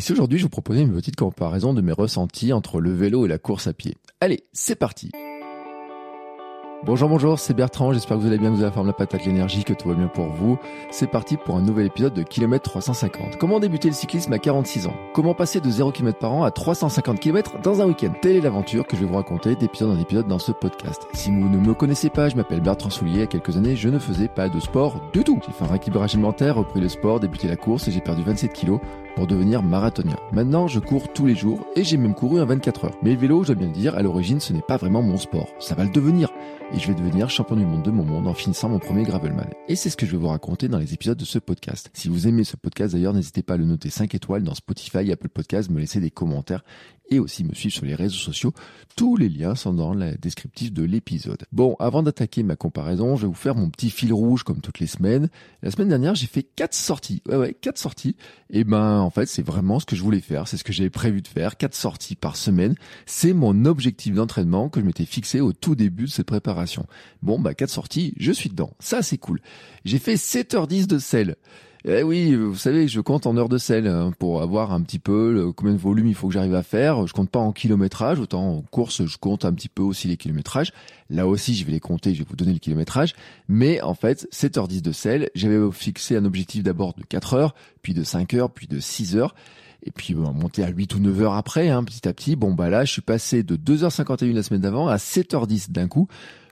si aujourd'hui je vous proposais une petite comparaison de mes ressentis entre le vélo et la course à pied? Allez, c'est parti Bonjour, bonjour, c'est Bertrand, j'espère que vous allez bien, que vous avez la forme la patate, l'énergie, que tout va bien pour vous. C'est parti pour un nouvel épisode de Kilomètre 350. Comment débuter le cyclisme à 46 ans? Comment passer de 0 km par an à 350 km dans un week-end? Telle est l'aventure que je vais vous raconter d'épisode en épisode dans ce podcast. Si vous ne me connaissez pas, je m'appelle Bertrand Soulier, il y a quelques années, je ne faisais pas de sport du tout. J'ai fait un rééquilibrage alimentaire, repris le sport, débuté la course et j'ai perdu 27 kilos pour devenir marathonien. Maintenant, je cours tous les jours et j'ai même couru un 24 heures. Mais le vélo, je dois bien le dire, à l'origine, ce n'est pas vraiment mon sport. Ça va le devenir. Et je vais devenir champion du monde de mon monde en finissant mon premier Gravelman. Et c'est ce que je vais vous raconter dans les épisodes de ce podcast. Si vous aimez ce podcast d'ailleurs, n'hésitez pas à le noter 5 étoiles dans Spotify, Apple Podcast, me laisser des commentaires et aussi me suivre sur les réseaux sociaux. Tous les liens sont dans la descriptive de l'épisode. Bon, avant d'attaquer ma comparaison, je vais vous faire mon petit fil rouge comme toutes les semaines. La semaine dernière, j'ai fait quatre sorties. Ouais, ouais, quatre sorties. Et ben, en fait, c'est vraiment ce que je voulais faire. C'est ce que j'avais prévu de faire. Quatre sorties par semaine. C'est mon objectif d'entraînement que je m'étais fixé au tout début de cette préparation. Bon, bah, quatre sorties, je suis dedans. Ça, c'est cool. J'ai fait 7h10 de sel. Eh oui, vous savez, je compte en heures de sel hein, pour avoir un petit peu le, combien de volume il faut que j'arrive à faire. Je compte pas en kilométrage, autant en course, je compte un petit peu aussi les kilométrages. Là aussi, je vais les compter, je vais vous donner le kilométrage. Mais en fait, 7h10 de sel, j'avais fixé un objectif d'abord de 4 heures, puis de 5 heures, puis de 6 heures. Et puis bon, monter à 8 ou 9 heures après, hein, petit à petit. Bon bah là, je suis passé de 2h51 la semaine d'avant à 7h10 d'un coup.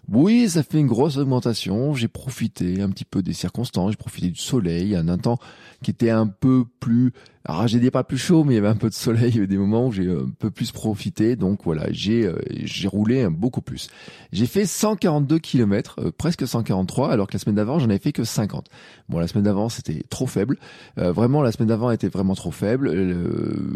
Oui, ça fait une grosse augmentation. J'ai profité un petit peu des circonstances. J'ai profité du soleil, un, un temps qui était un peu plus alors j'ai dit pas plus chaud, mais il y avait un peu de soleil, il y avait des moments où j'ai un peu plus profité, donc voilà, j'ai euh, j'ai roulé beaucoup plus. J'ai fait 142 km, euh, presque 143, alors que la semaine d'avant j'en avais fait que 50. Bon, la semaine d'avant c'était trop faible, euh, vraiment la semaine d'avant était vraiment trop faible.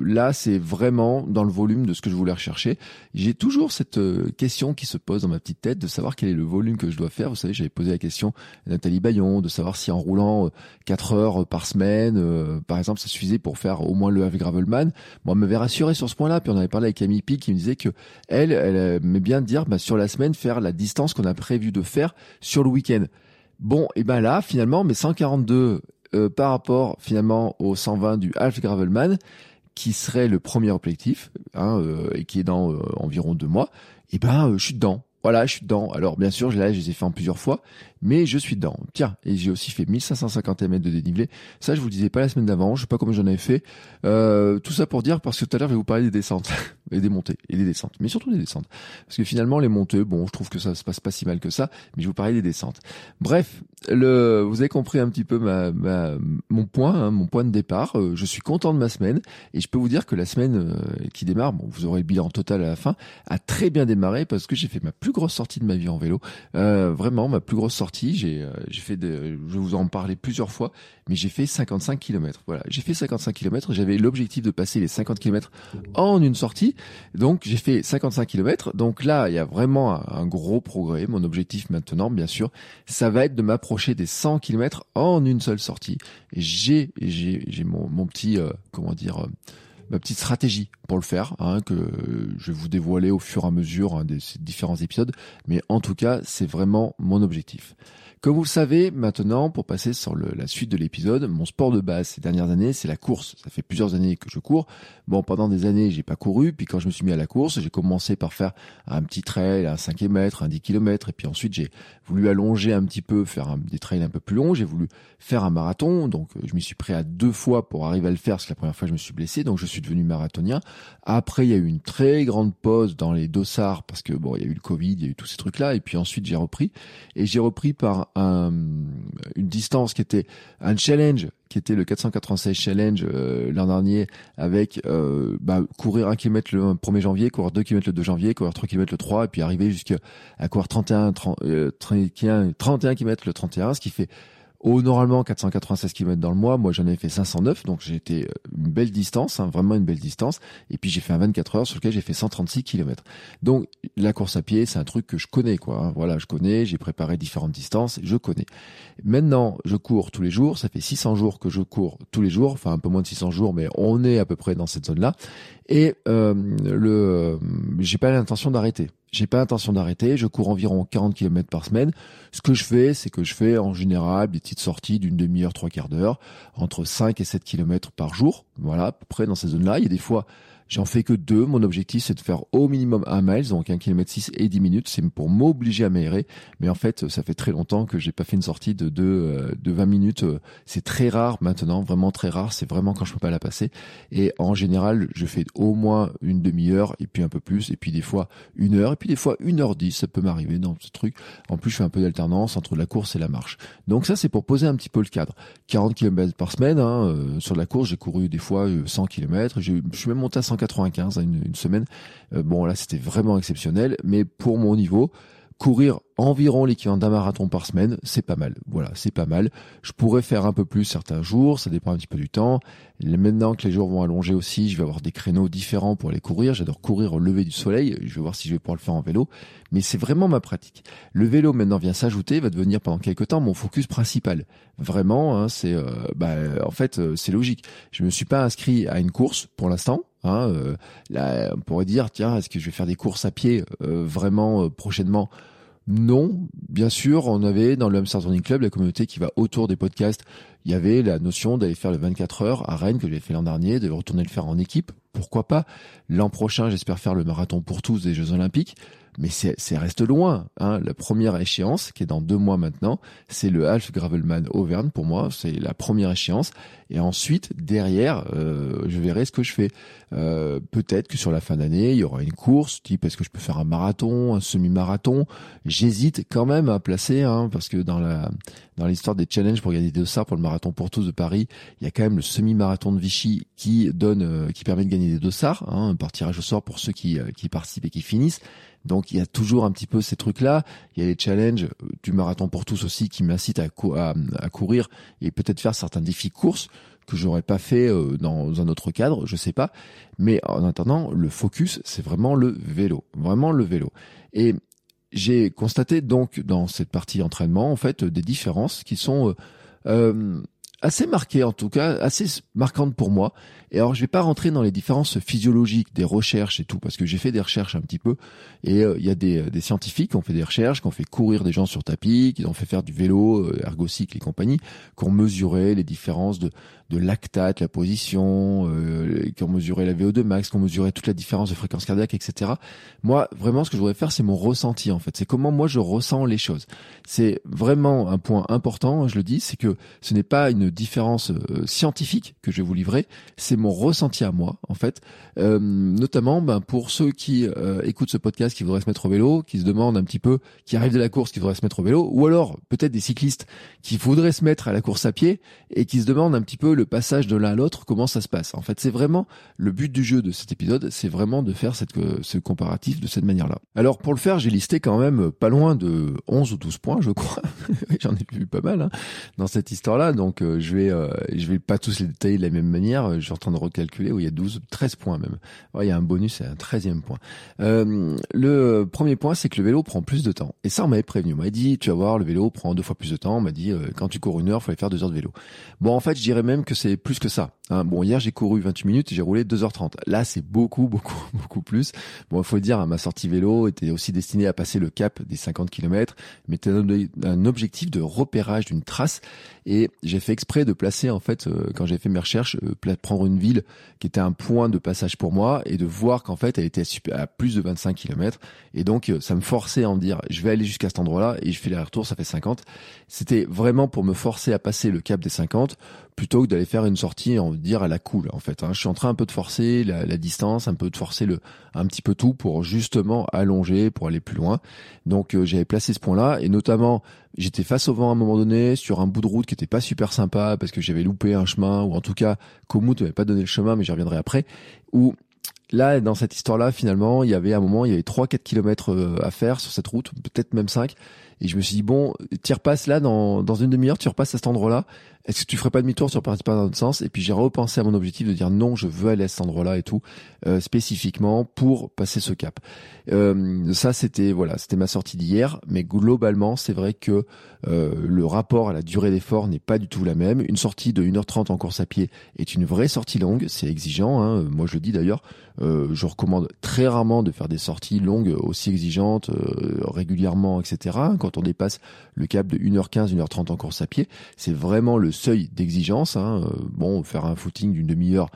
là c'est vraiment dans le volume de ce que je voulais rechercher. J'ai toujours cette question qui se pose dans ma petite tête de savoir quel est le volume que je dois faire. Vous savez, j'avais posé la question à Nathalie Bayon de savoir si en roulant 4 heures par semaine, par exemple, ça suffisait pour faire au moins le Half Gravelman. Moi, elle m'avait rassuré sur ce point-là. Puis on avait parlé avec Camille Pi qui me disait que elle, elle aimait bien dire bah, sur la semaine faire la distance qu'on a prévu de faire sur le week-end. Bon, et ben là, finalement, mes 142 euh, par rapport finalement au 120 du Half Gravelman, qui serait le premier objectif hein, euh, et qui est dans euh, environ deux mois, et ben je suis dedans. Voilà, je suis dedans. Alors bien sûr, là, je les ai fait en plusieurs fois, mais je suis dedans. Tiens, et j'ai aussi fait 1550 mètres de dénivelé. Ça, je vous le disais pas la semaine d'avant. Je sais pas comment j'en avais fait. Euh, tout ça pour dire parce que tout à l'heure, je vais vous parler des descentes et des montées et des descentes, mais surtout des descentes. Parce que finalement, les montées, bon, je trouve que ça se passe pas si mal que ça, mais je vous parlais des descentes. Bref, le, vous avez compris un petit peu ma, ma mon point, hein, mon point de départ. Euh, je suis content de ma semaine et je peux vous dire que la semaine euh, qui démarre, bon, vous aurez le bilan total à la fin, a très bien démarré parce que j'ai fait ma plus grosse sortie de ma vie en vélo. Euh, vraiment, ma plus grosse sortie. J'ai, euh, fait, de, je vous en parler plusieurs fois, mais j'ai fait 55 km. Voilà, j'ai fait 55 km. J'avais l'objectif de passer les 50 km en une sortie, donc j'ai fait 55 km. Donc là, il y a vraiment un, gros progrès. Mon objectif maintenant, bien sûr, ça va être de m'approcher des 100 km en une seule sortie. J'ai, j'ai, j'ai mon, mon petit, euh, comment dire ma petite stratégie pour le faire, hein, que je vais vous dévoiler au fur et à mesure hein, des différents épisodes. Mais en tout cas, c'est vraiment mon objectif. Comme vous le savez, maintenant, pour passer sur le, la suite de l'épisode, mon sport de base ces dernières années, c'est la course. Ça fait plusieurs années que je cours. Bon, pendant des années, j'ai pas couru. Puis quand je me suis mis à la course, j'ai commencé par faire un petit trail, un 5 mètre, un 10 km. Et puis ensuite, j'ai voulu allonger un petit peu, faire un, des trails un peu plus longs. J'ai voulu faire un marathon. Donc, je m'y suis prêt à deux fois pour arriver à le faire, parce que la première fois, je me suis blessé. Donc, je suis devenu marathonien. Après, il y a eu une très grande pause dans les dossards, parce que bon, il y a eu le Covid, il y a eu tous ces trucs-là. Et puis ensuite, j'ai repris. Et j'ai repris par un, une distance qui était un challenge qui était le 496 challenge euh, l'an dernier avec euh, bah, courir un kilomètre le 1er janvier, courir 2 km le 2 janvier, courir 3 km le 3 et puis arriver jusqu'à courir 31 30, euh, 31 31 km le 31 ce qui fait au normalement 496 km dans le mois, moi j'en ai fait 509, donc j'ai été euh, une belle distance, hein, vraiment une belle distance. Et puis j'ai fait un 24 heures sur lequel j'ai fait 136 km. Donc la course à pied, c'est un truc que je connais, quoi. Hein. Voilà, je connais, j'ai préparé différentes distances, je connais. Maintenant, je cours tous les jours, ça fait 600 jours que je cours tous les jours, enfin un peu moins de 600 jours, mais on est à peu près dans cette zone-là. Et euh, le, euh, j'ai pas l'intention d'arrêter. J'ai pas l'intention d'arrêter. Je cours environ 40 km par semaine. Ce que je fais, c'est que je fais en général petites d'une demi-heure, trois quarts d'heure, entre 5 et 7 kilomètres par jour. Voilà, à peu près dans ces zones-là. Il y a des fois, J'en fais que deux. Mon objectif, c'est de faire au minimum un mile, donc un kilomètre 6 et 10 minutes. C'est pour m'obliger à m'aérer. Mais en fait, ça fait très longtemps que j'ai pas fait une sortie de, de, euh, de 20 minutes. C'est très rare maintenant, vraiment très rare. C'est vraiment quand je peux pas la passer. Et en général, je fais au moins une demi-heure et puis un peu plus. Et puis des fois une heure et puis des fois une heure dix. Ça peut m'arriver dans ce truc. En plus, je fais un peu d'alternance entre la course et la marche. Donc ça, c'est pour poser un petit peu le cadre. 40 km par semaine. Hein, euh, sur la course, j'ai couru des fois 100 km. Je suis même monté à 100 95 une, une semaine. Euh, bon là c'était vraiment exceptionnel, mais pour mon niveau, courir environ l'équivalent d'un marathon par semaine, c'est pas mal. Voilà, c'est pas mal. Je pourrais faire un peu plus certains jours, ça dépend un petit peu du temps. Maintenant que les jours vont allonger aussi, je vais avoir des créneaux différents pour aller courir. J'adore courir au lever du soleil. Je vais voir si je vais pouvoir le faire en vélo. Mais c'est vraiment ma pratique. Le vélo maintenant vient s'ajouter, va devenir pendant quelques temps mon focus principal. Vraiment, hein, c'est, euh, bah, en fait, euh, c'est logique. Je me suis pas inscrit à une course pour l'instant. Hein, euh, là, on pourrait dire, tiens, est-ce que je vais faire des courses à pied vraiment prochainement? Non, bien sûr, on avait dans le Hamster Running Club, la communauté qui va autour des podcasts, il y avait la notion d'aller faire le 24 heures à Rennes que j'ai fait l'an dernier, de retourner le faire en équipe. Pourquoi pas? L'an prochain, j'espère faire le marathon pour tous des Jeux Olympiques mais c'est reste loin. Hein. La première échéance, qui est dans deux mois maintenant, c'est le Half Gravelman Auvergne pour moi, c'est la première échéance. Et ensuite, derrière, euh, je verrai ce que je fais. Euh, Peut-être que sur la fin d'année, il y aura une course, type est-ce que je peux faire un marathon, un semi-marathon? J'hésite quand même à placer, hein, parce que dans la dans l'histoire des challenges pour gagner des dossards pour le marathon pour tous de Paris, il y a quand même le semi-marathon de Vichy qui donne, euh, qui permet de gagner des dossards, hein, par tirage au sort pour ceux qui, euh, qui participent et qui finissent. Donc il y a toujours un petit peu ces trucs-là. Il y a les challenges euh, du marathon pour tous aussi qui m'incitent à, courir et peut-être faire certains défis courses que j'aurais pas fait euh, dans un autre cadre, je sais pas. Mais en attendant, le focus, c'est vraiment le vélo, vraiment le vélo. Et j'ai constaté donc dans cette partie entraînement en fait des différences qui sont euh, assez marquées en tout cas, assez marquantes pour moi et alors, je vais pas rentrer dans les différences physiologiques des recherches et tout, parce que j'ai fait des recherches un petit peu. Et euh, il y a des, des, scientifiques qui ont fait des recherches, qui ont fait courir des gens sur tapis, qui ont fait faire du vélo, euh, ergocycle et compagnie, qui ont mesuré les différences de, de lactate, la position, euh, qui ont mesuré la VO2 max, qui ont mesuré toute la différence de fréquence cardiaque, etc. Moi, vraiment, ce que je voudrais faire, c'est mon ressenti, en fait. C'est comment moi je ressens les choses. C'est vraiment un point important, je le dis, c'est que ce n'est pas une différence scientifique que je vais vous livrer, c'est mon ressenti à moi, en fait. Euh, notamment ben, pour ceux qui euh, écoutent ce podcast, qui voudraient se mettre au vélo, qui se demandent un petit peu, qui arrivent de la course, qui voudraient se mettre au vélo, ou alors peut-être des cyclistes qui voudraient se mettre à la course à pied et qui se demandent un petit peu le passage de l'un à l'autre, comment ça se passe. En fait, c'est vraiment le but du jeu de cet épisode, c'est vraiment de faire cette, ce comparatif de cette manière-là. Alors pour le faire, j'ai listé quand même pas loin de 11 ou 12 points, je crois. J'en ai vu pas mal hein, dans cette histoire-là, donc euh, je vais je vais pas tous les détailler de la même manière. Je suis de recalculer où il y a 12, 13 points même. il y a un bonus et un 13e point. Euh, le premier point, c'est que le vélo prend plus de temps. Et ça, on m'avait prévenu. On m'avait dit, tu vas voir, le vélo prend deux fois plus de temps. On m'a dit, euh, quand tu cours une heure, il faut aller faire deux heures de vélo. Bon, en fait, je dirais même que c'est plus que ça. Hein. Bon, hier, j'ai couru 28 minutes j'ai roulé 2h30. Là, c'est beaucoup, beaucoup, beaucoup plus. Bon, il faut dire, ma sortie vélo était aussi destinée à passer le cap des 50 km, mais c'était un objectif de repérage d'une trace. Et j'ai fait exprès de placer, en fait, euh, quand j'ai fait mes recherches, prendre une ville qui était un point de passage pour moi et de voir qu'en fait elle était à plus de 25 km et donc euh, ça me forçait à en dire je vais aller jusqu'à cet endroit-là et je fais les retour ça fait 50 c'était vraiment pour me forcer à passer le cap des 50 plutôt que d'aller faire une sortie en dire à la cool en fait hein. je suis en train un peu de forcer la, la, distance un peu de forcer le un petit peu tout pour justement allonger pour aller plus loin donc euh, j'avais placé ce point là et notamment j'étais face au vent à un moment donné sur un bout de route qui était pas super sympa parce que j'avais loupé un chemin ou en tout cas Komoot m'avait pas donné le chemin mais j'y reviendrai après où là dans cette histoire là finalement il y avait un moment il y avait 3 4 kilomètres euh, à faire sur cette route peut-être même 5 et je me suis dit, bon, tu repasses là dans, dans une demi-heure, tu repasses à cet endroit-là. Est-ce que tu ferais pas demi-tour, tu repartis pas dans l'autre sens Et puis j'ai repensé à mon objectif de dire non, je veux aller à cet endroit-là et tout, euh, spécifiquement pour passer ce cap. Euh, ça, c'était voilà, c'était ma sortie d'hier. Mais globalement, c'est vrai que euh, le rapport à la durée d'effort n'est pas du tout la même. Une sortie de 1h30 en course à pied est une vraie sortie longue, c'est exigeant. Hein. Moi, je le dis d'ailleurs. Euh, je recommande très rarement de faire des sorties longues aussi exigeantes euh, régulièrement, etc. Quand on dépasse le cap de 1h15, 1h30 en course à pied, c'est vraiment le seuil d'exigence. Hein. Euh, bon, faire un footing d'une demi-heure,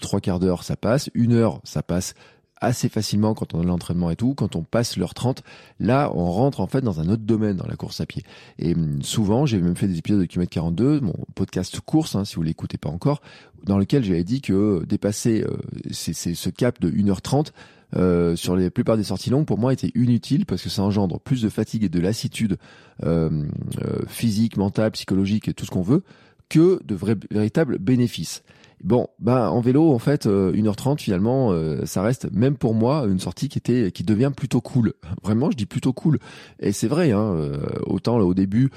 trois quarts d'heure, ça passe. Une heure, ça passe assez facilement quand on a l'entraînement et tout. Quand on passe l'heure 30, là, on rentre en fait dans un autre domaine dans la course à pied. Et hum, souvent, j'ai même fait des épisodes de Kilomètre 42, mon podcast course, hein, si vous l'écoutez pas encore, dans lequel j'avais dit que dépasser euh, c'est, ce cap de 1h30, euh, sur les plupart des sorties longues, pour moi, était inutile parce que ça engendre plus de fatigue et de lassitude euh, euh physique, mentale, psychologique et tout ce qu'on veut que de vrais, véritables bénéfices. Bon, bah en vélo, en fait, 1h30 euh, finalement, euh, ça reste même pour moi une sortie qui était, qui devient plutôt cool. Vraiment, je dis plutôt cool. Et c'est vrai, hein, euh, autant là, au début,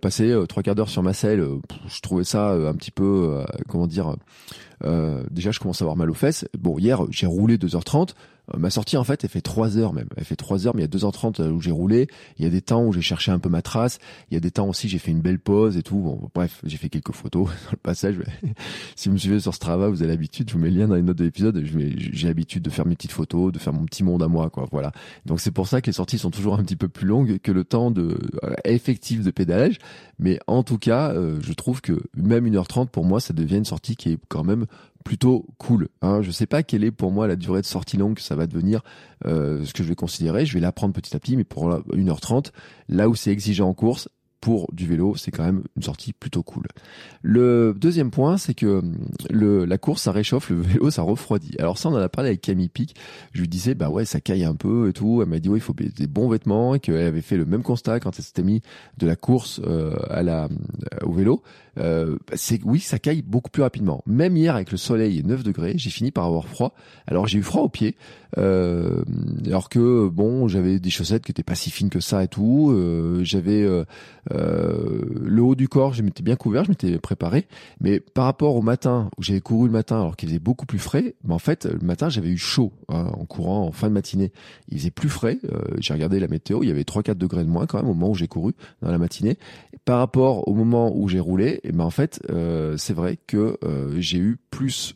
passer trois quarts d'heure sur ma selle, je trouvais ça un petit peu, comment dire, déjà je commence à avoir mal aux fesses. Bon, hier j'ai roulé 2h30. Euh, ma sortie en fait elle fait 3 heures même. Elle fait 3 heures mais il y a 2h30 euh, où j'ai roulé, il y a des temps où j'ai cherché un peu ma trace, il y a des temps aussi j'ai fait une belle pause et tout. Bon bref, j'ai fait quelques photos dans le passage. si vous me suivez sur Strava, vous avez l'habitude, je vous mets le lien dans les notes de l'épisode, j'ai l'habitude de faire mes petites photos, de faire mon petit monde à moi quoi, voilà. Donc c'est pour ça que les sorties sont toujours un petit peu plus longues que le temps de euh, effectif de pédalage, mais en tout cas, je trouve que même 1h30 pour moi ça devient une sortie qui est quand même plutôt cool. Hein. Je sais pas quelle est pour moi la durée de sortie longue que ça va devenir, euh, ce que je vais considérer. Je vais l'apprendre petit à petit, mais pour 1h30, là où c'est exigeant en course, pour du vélo, c'est quand même une sortie plutôt cool. Le deuxième point, c'est que hum, la course, ça réchauffe, le vélo, ça refroidit. Alors ça, on en a parlé avec Camille Pic. Je lui disais, bah ouais, ça caille un peu et tout. Elle m'a dit, ouais, il faut des bons vêtements et qu'elle avait fait le même constat quand elle s'était mis de la course euh, à la, au vélo. Euh, c'est oui, ça caille beaucoup plus rapidement. Même hier avec le soleil et 9 degrés, j'ai fini par avoir froid. Alors j'ai eu froid aux pieds, euh, alors que bon, j'avais des chaussettes qui étaient pas si fines que ça et tout. Euh, j'avais euh, euh, le haut du corps, je m'étais bien couvert, je m'étais préparé. Mais par rapport au matin où j'avais couru le matin alors qu'il faisait beaucoup plus frais, mais en fait le matin j'avais eu chaud hein, en courant en fin de matinée. Il faisait plus frais. j'ai regardé la météo, il y avait 3-4 degrés de moins quand même au moment où j'ai couru dans la matinée. par rapport au moment où j'ai roulé, et ben en fait, euh, c'est vrai que euh, j'ai eu plus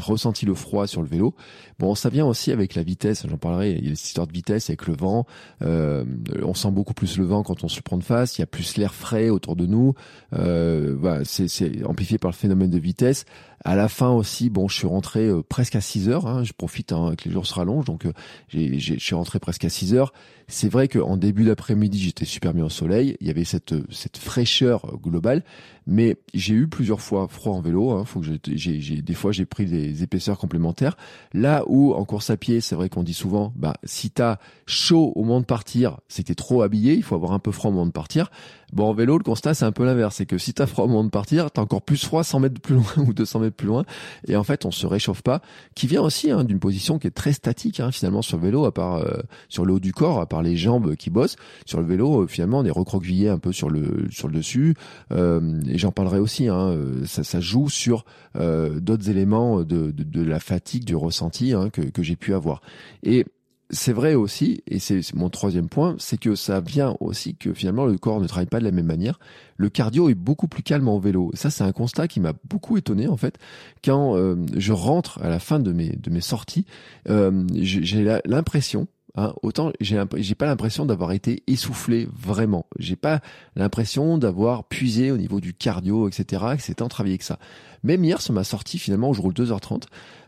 ressenti le froid sur le vélo. Bon, ça vient aussi avec la vitesse. J'en parlerai. Il y a des histoires de vitesse avec le vent. Euh, on sent beaucoup plus le vent quand on se prend de face. Il y a plus l'air frais autour de nous. Euh, voilà, c'est amplifié par le phénomène de vitesse. À la fin aussi, bon, je suis rentré euh, presque à 6 heures. Hein, je profite hein, que les jours se rallongent, donc euh, je suis rentré presque à 6 heures. C'est vrai qu'en début d'après-midi, j'étais super bien au soleil. Il y avait cette cette fraîcheur globale, mais j'ai eu plusieurs fois froid en vélo. Hein, faut que j'ai des fois j'ai pris des épaisseurs complémentaires. Là où en course à pied, c'est vrai qu'on dit souvent, bah si t'as chaud au moment de partir, c'est que t'es trop habillé. Il faut avoir un peu froid au moment de partir. Bon, en vélo, le constat, c'est un peu l'inverse. C'est que si t'as froid au moment de partir, t'as encore plus froid 100 mètres plus loin ou 200 mètres plus loin. Et en fait, on se réchauffe pas. Qui vient aussi hein, d'une position qui est très statique, hein, finalement, sur le vélo, à part euh, sur le haut du corps, à part les jambes qui bossent. Sur le vélo, euh, finalement, on est recroquevillé un peu sur le sur le dessus. Euh, et j'en parlerai aussi. Hein, ça, ça joue sur d'autres éléments de, de, de, la fatigue, du ressenti que, que j'ai pu avoir. Et c'est vrai aussi, et c'est mon troisième point, c'est que ça vient aussi que finalement le corps ne travaille pas de la même manière. Le cardio est beaucoup plus calme en vélo. Ça, c'est un constat qui m'a beaucoup étonné en fait. Quand euh, je rentre à la fin de mes de mes sorties, euh, j'ai l'impression Hein, autant j'ai j'ai pas l'impression d'avoir été essoufflé vraiment. J'ai pas l'impression d'avoir puisé au niveau du cardio, etc. Que c'était en travailler que ça. Même hier sur ma sortie finalement où je roule 2h30,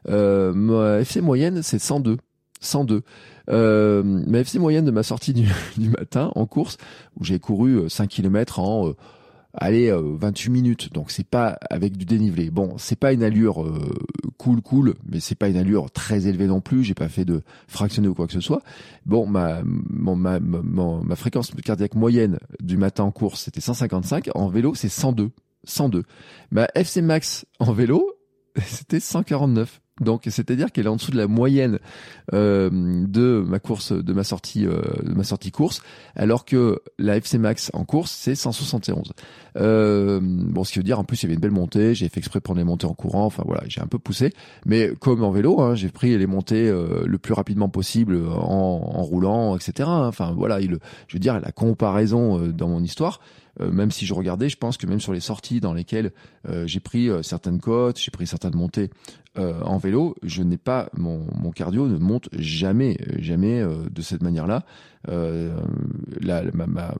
euh, ma FC moyenne c'est 102. 102. Euh, ma FC moyenne de ma sortie du, matin en course, où j'ai couru 5 euh, km en euh, allez 28 minutes. Donc c'est pas avec du dénivelé. Bon c'est pas une allure cool cool mais c'est pas une allure très élevée non plus. J'ai pas fait de fractionné ou quoi que ce soit. Bon ma ma, ma fréquence cardiaque moyenne du matin en course c'était 155 en vélo c'est 102 102 ma FC max en vélo c'était 149 donc, c'est-à-dire qu'elle est en dessous de la moyenne euh, de ma course, de ma sortie, euh, de ma sortie course, alors que la FC Max en course c'est 171. Euh, bon, ce qui veut dire en plus il y avait une belle montée, j'ai fait exprès de prendre les montées en courant, enfin voilà, j'ai un peu poussé, mais comme en vélo, hein, j'ai pris les montées euh, le plus rapidement possible en, en roulant, etc. Enfin voilà, il, je veux dire la comparaison euh, dans mon histoire même si je regardais, je pense que même sur les sorties dans lesquelles j'ai pris certaines côtes, j'ai pris certaines montées en vélo, je n'ai pas mon, mon cardio ne monte jamais, jamais de cette manière-là. La, ma, ma,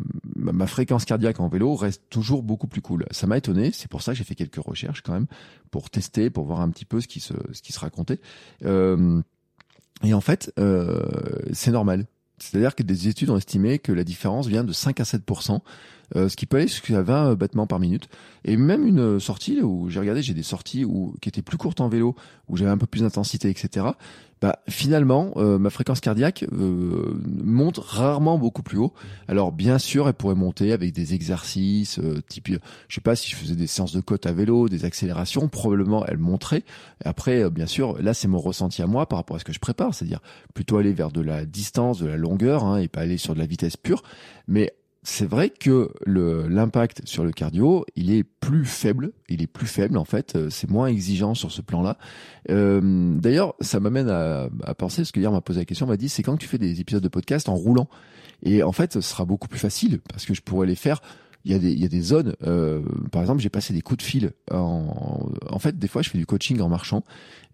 ma, fréquence cardiaque en vélo reste toujours beaucoup plus cool. Ça m'a étonné, c'est pour ça que j'ai fait quelques recherches quand même pour tester, pour voir un petit peu ce qui se, ce qui se racontait. Euh, et en fait, euh, c'est normal. C'est-à-dire que des études ont estimé que la différence vient de 5 à 7 euh, ce qui peut aller jusqu'à 20 battements par minute. Et même une sortie où j'ai regardé, j'ai des sorties où, qui étaient plus courtes en vélo, où j'avais un peu plus d'intensité, etc bah, finalement, euh, ma fréquence cardiaque euh, monte rarement beaucoup plus haut. Alors bien sûr, elle pourrait monter avec des exercices, euh, type, je sais pas si je faisais des séances de côte à vélo, des accélérations, probablement elle monterait. Après, bien sûr, là c'est mon ressenti à moi par rapport à ce que je prépare, c'est-à-dire plutôt aller vers de la distance, de la longueur, hein, et pas aller sur de la vitesse pure. Mais c'est vrai que l'impact sur le cardio, il est plus faible, il est plus faible en fait, euh, c'est moins exigeant sur ce plan-là. Euh, D'ailleurs, ça m'amène à, à, penser, parce que hier on m'a posé la question, on m'a dit c'est quand tu fais des épisodes de podcast en roulant? Et en fait, ce sera beaucoup plus facile parce que je pourrais les faire il y a des, il y a des zones. Euh, par exemple, j'ai passé des coups de fil. En, en fait, des fois, je fais du coaching en marchant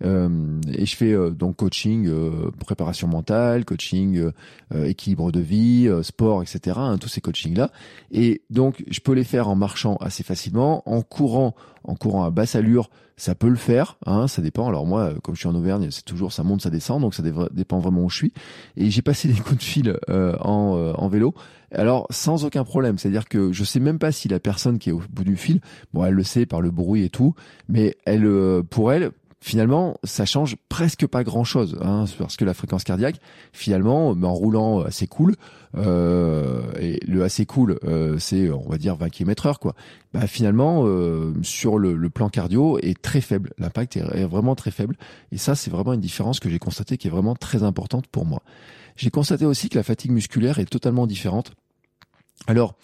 euh, et je fais euh, donc coaching, euh, préparation mentale, coaching, euh, équilibre de vie, sport, etc. Hein, tous ces coachings là. Et donc, je peux les faire en marchant assez facilement, en courant, en courant à basse allure. Ça peut le faire, hein, ça dépend. Alors moi, comme je suis en Auvergne, c'est toujours ça monte, ça descend, donc ça dépend vraiment où je suis. Et j'ai passé des coups de fil en, en vélo alors sans aucun problème, c'est-à-dire que je sais même pas si la personne qui est au bout du fil, bon, elle le sait par le bruit et tout, mais elle, euh, pour elle, finalement, ça change presque pas grand-chose, hein, parce que la fréquence cardiaque, finalement, en roulant assez cool, euh, et le assez cool, euh, c'est on va dire 20 km heure, quoi. Bah finalement, euh, sur le, le, plan cardio, est très faible. L'impact est, vraiment très faible, et ça, c'est vraiment une différence que j'ai constatée qui est vraiment très importante pour moi. J'ai constaté aussi que la fatigue musculaire est totalement différente. Alors,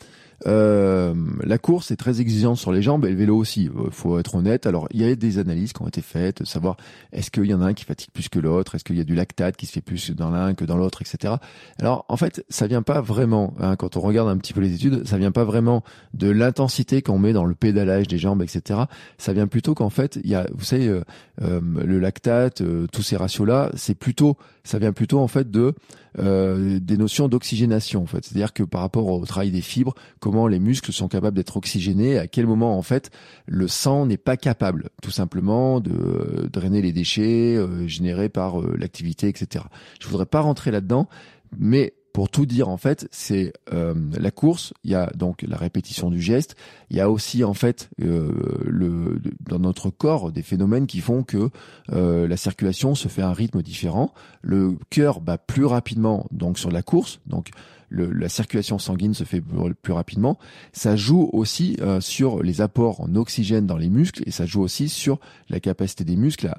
euh, la course est très exigeante sur les jambes et le vélo aussi. Euh, faut être honnête. Alors, il y a des analyses qui ont été faites, savoir est-ce qu'il y en a un qui fatigue plus que l'autre, est-ce qu'il y a du lactate qui se fait plus dans l'un que dans l'autre, etc. Alors, en fait, ça vient pas vraiment. Hein, quand on regarde un petit peu les études, ça vient pas vraiment de l'intensité qu'on met dans le pédalage des jambes, etc. Ça vient plutôt qu'en fait, il y a, vous savez, euh, euh le lactate, tous ces ratios-là, c'est plutôt, ça vient plutôt en fait de euh, des notions d'oxygénation en fait. C'est-à-dire que par rapport au travail des fibres, comment les muscles sont capables d'être oxygénés, à quel moment en fait le sang n'est pas capable tout simplement de euh, drainer les déchets euh, générés par l'activité, etc. Je voudrais pas rentrer là-dedans, mais pour tout dire en fait, c'est euh, la course. Il y a donc la répétition du geste. Il y a aussi en fait euh, le dans notre corps des phénomènes qui font que euh, la circulation se fait à un rythme différent. Le cœur bat plus rapidement donc sur la course. Donc la circulation sanguine se fait plus, rapidement. Ça joue aussi euh, sur les apports en oxygène dans les muscles et ça joue aussi sur la capacité des muscles à,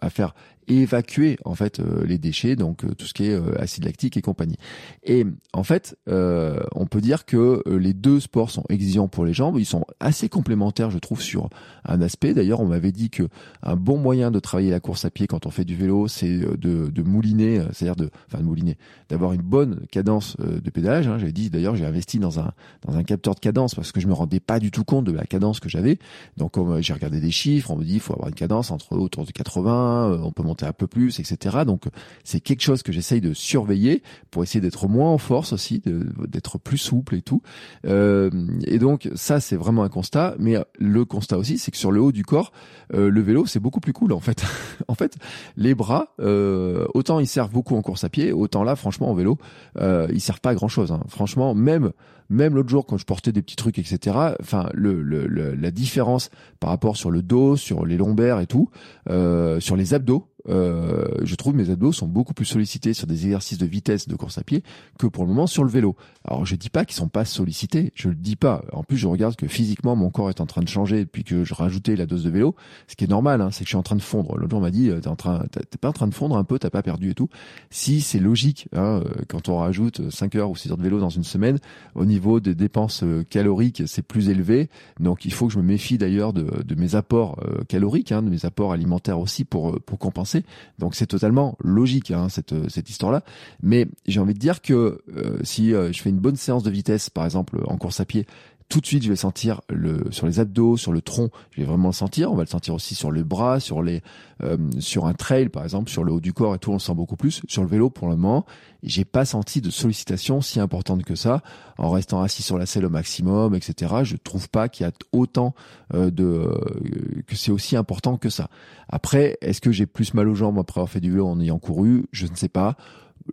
à faire évacuer en fait euh, les déchets, donc euh, tout ce qui est acide lactique et compagnie. Et en fait, on peut dire que les deux sports sont exigeants pour les jambes. Ils sont assez complémentaires, je trouve, sur un aspect. D'ailleurs, on m'avait dit que un bon moyen de travailler la course à pied quand on fait du vélo, c'est de, de mouliner, c'est-à-dire de, enfin de mouliner, d'avoir une bonne cadence euh, de pédalage. Hein. J'avais dit d'ailleurs j'ai investi dans un dans un capteur de cadence parce que je me rendais pas du tout compte de la cadence que j'avais. Donc j'ai regardé des chiffres, on me dit il faut avoir une cadence entre autour de 80, euh, on peut monter un peu plus, etc. Donc c'est quelque chose que j'essaye de surveiller pour essayer d'être moins en force aussi, d'être plus souple et tout. Euh, et donc ça c'est vraiment un constat. Mais le constat aussi c'est que sur le haut du corps, le vélo c'est beaucoup plus cool en fait. en fait les bras, autant ils servent beaucoup en course à pied, autant là franchement en vélo euh, ils servent pas grand chose. Hein. Franchement, même même l'autre jour quand je portais des petits trucs, etc. Enfin, le, la différence par rapport sur le dos, sur les lombaires et tout, euh, sur les abdos, euh, je trouve mes abdos sont beaucoup plus sollicités sur des exercices de vitesse de course à pied que pour le moment sur le vélo. Alors je dis pas qu'ils sont pas sollicités, je le dis pas. En plus je regarde que physiquement mon corps est en train de changer depuis que je rajoutais la dose de vélo, ce qui est normal, hein, c'est que je suis en train de fondre. L'autre jour on m'a dit euh, t'es en train, t'es pas en train de fondre un peu, t'as pas perdu et tout. Si c'est logique, hein, euh, quand on rajoute 5 heures ou 6 heures de vélo dans une semaine, au niveau des dépenses caloriques c'est plus élevé, donc il faut que je me méfie d'ailleurs de, mes apports caloriques, hein, de mes apports alimentaires aussi pour compenser donc c'est totalement logique hein, cette, cette histoire-là. Mais j'ai envie de dire que euh, si euh, je fais une bonne séance de vitesse, par exemple en course à pied, tout de suite, je vais sentir le sur les abdos, sur le tronc, je vais vraiment le sentir. On va le sentir aussi sur le bras, sur les euh, sur un trail par exemple, sur le haut du corps et tout, on le sent beaucoup plus. Sur le vélo, pour le moment, j'ai pas senti de sollicitation si importante que ça. En restant assis sur la selle au maximum, etc. Je trouve pas qu'il y a autant euh, de euh, que c'est aussi important que ça. Après, est-ce que j'ai plus mal aux jambes après avoir fait du vélo en ayant couru? Je ne sais pas.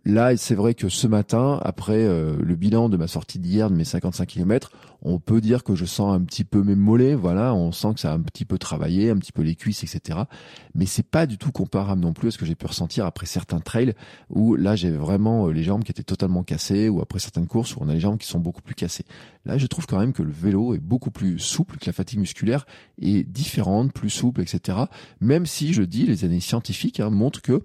Là, c'est vrai que ce matin, après euh, le bilan de ma sortie d'hier de mes 55 km, on peut dire que je sens un petit peu mes mollets, voilà, on sent que ça a un petit peu travaillé, un petit peu les cuisses, etc. Mais c'est pas du tout comparable non plus à ce que j'ai pu ressentir après certains trails où là j'ai vraiment euh, les jambes qui étaient totalement cassées ou après certaines courses où on a les jambes qui sont beaucoup plus cassées. Là, je trouve quand même que le vélo est beaucoup plus souple, que la fatigue musculaire est différente, plus souple, etc. Même si je dis, les années scientifiques hein, montrent que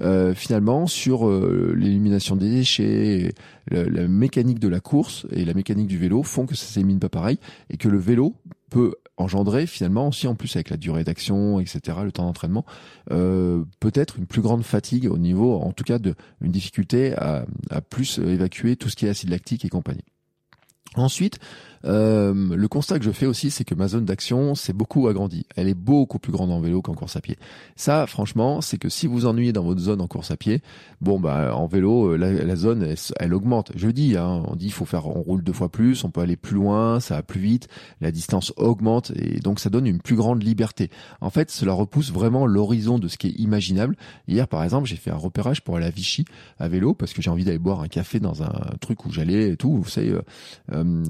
euh, finalement sur euh, l'élimination des déchets, la, mécanique de la course et la mécanique du vélo font que ça s'élimine pas pareil et que le vélo peut engendrer finalement aussi en plus avec la durée d'action etc le temps d'entraînement euh, peut-être une plus grande fatigue au niveau en tout cas de une difficulté à, à plus évacuer tout ce qui est acide lactique et compagnie. Ensuite, euh, le constat que je fais aussi, c'est que ma zone d'action s'est beaucoup agrandie. Elle est beaucoup plus grande en vélo qu'en course à pied. Ça, franchement, c'est que si vous ennuyez dans votre zone en course à pied, bon bah en vélo, euh, la, zone, elle, augmente. Je dis, hein, on dit, il faut faire, on roule deux fois plus, on peut aller plus loin, ça va plus vite, la distance augmente et donc ça donne une plus grande liberté. En fait, cela repousse vraiment l'horizon de ce qui est imaginable. Hier, par exemple, j'ai fait un repérage pour aller à Vichy à vélo parce que j'ai envie d'aller boire un café dans un truc où j'allais et tout. Vous savez, euh, euh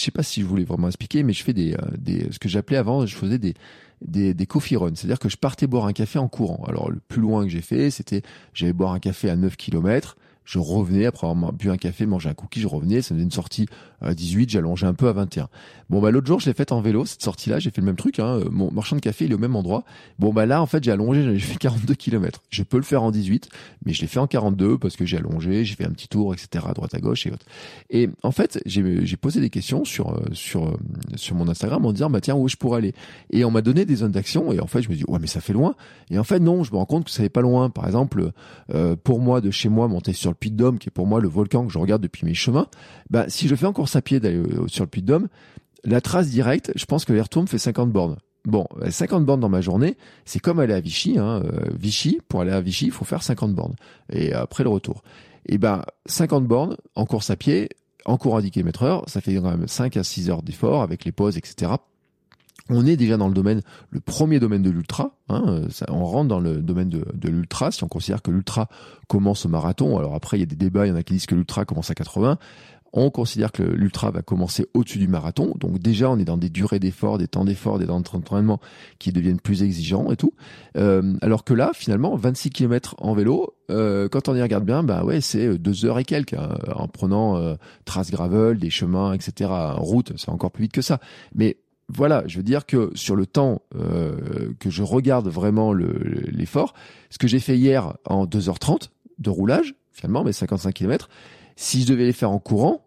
sais pas si je voulais vraiment expliquer, mais je fais des, euh, des ce que j'appelais avant, je faisais des des, des coffee runs, c'est-à-dire que je partais boire un café en courant. Alors le plus loin que j'ai fait, c'était j'allais boire un café à 9 km, je revenais après avoir bu un café, mangé un cookie, je revenais, ça faisait une sortie à 18, j'allongeais un peu à 21. Bon bah l'autre jour, je l'ai faite en vélo cette sortie-là, j'ai fait le même truc hein, mon marchand de café, il est au même endroit. Bon bah là en fait, j'ai allongé, j'ai fait 42 km. Je peux le faire en 18, mais je l'ai fait en 42 parce que j'ai allongé, j'ai fait un petit tour etc. à droite à gauche et autres. Et en fait, j'ai posé des questions sur euh, sur euh, sur mon Instagram en disant bah tiens où je pourrais aller? Et on m'a donné des zones d'action et en fait, je me dis ouais mais ça fait loin. Et en fait non, je me rends compte que ça n'est pas loin. Par exemple, euh, pour moi de chez moi monter sur le Puy de Dôme qui est pour moi le volcan que je regarde depuis mes chemins, bah si je fais en course à pied d'aller sur le Puy de Dôme, la trace directe, je pense que me fait 50 bornes. Bon, 50 bornes dans ma journée, c'est comme aller à Vichy. Hein. Euh, Vichy, pour aller à Vichy, il faut faire 50 bornes. Et après le retour. Et ben 50 bornes en course à pied, en courant à 10 km heure, ça fait quand même 5 à 6 heures d'effort avec les pauses, etc. On est déjà dans le domaine, le premier domaine de l'ultra. Hein, on rentre dans le domaine de l'ultra si on considère que l'ultra commence au marathon. Alors après, il y a des débats. Il y en a qui disent que l'ultra commence à 80. On considère que l'ultra va commencer au-dessus du marathon. Donc déjà, on est dans des durées d'effort, des temps d'effort, des temps d'entraînement qui deviennent plus exigeants et tout. Euh, alors que là, finalement, 26 km en vélo, euh, quand on y regarde bien, bah ouais, c'est deux heures et quelques hein, en prenant euh, trace gravel, des chemins, etc. En route, c'est encore plus vite que ça. Mais voilà, je veux dire que sur le temps euh, que je regarde vraiment l'effort, ce que j'ai fait hier en 2h30 de roulage, finalement, mes 55 km, si je devais les faire en courant,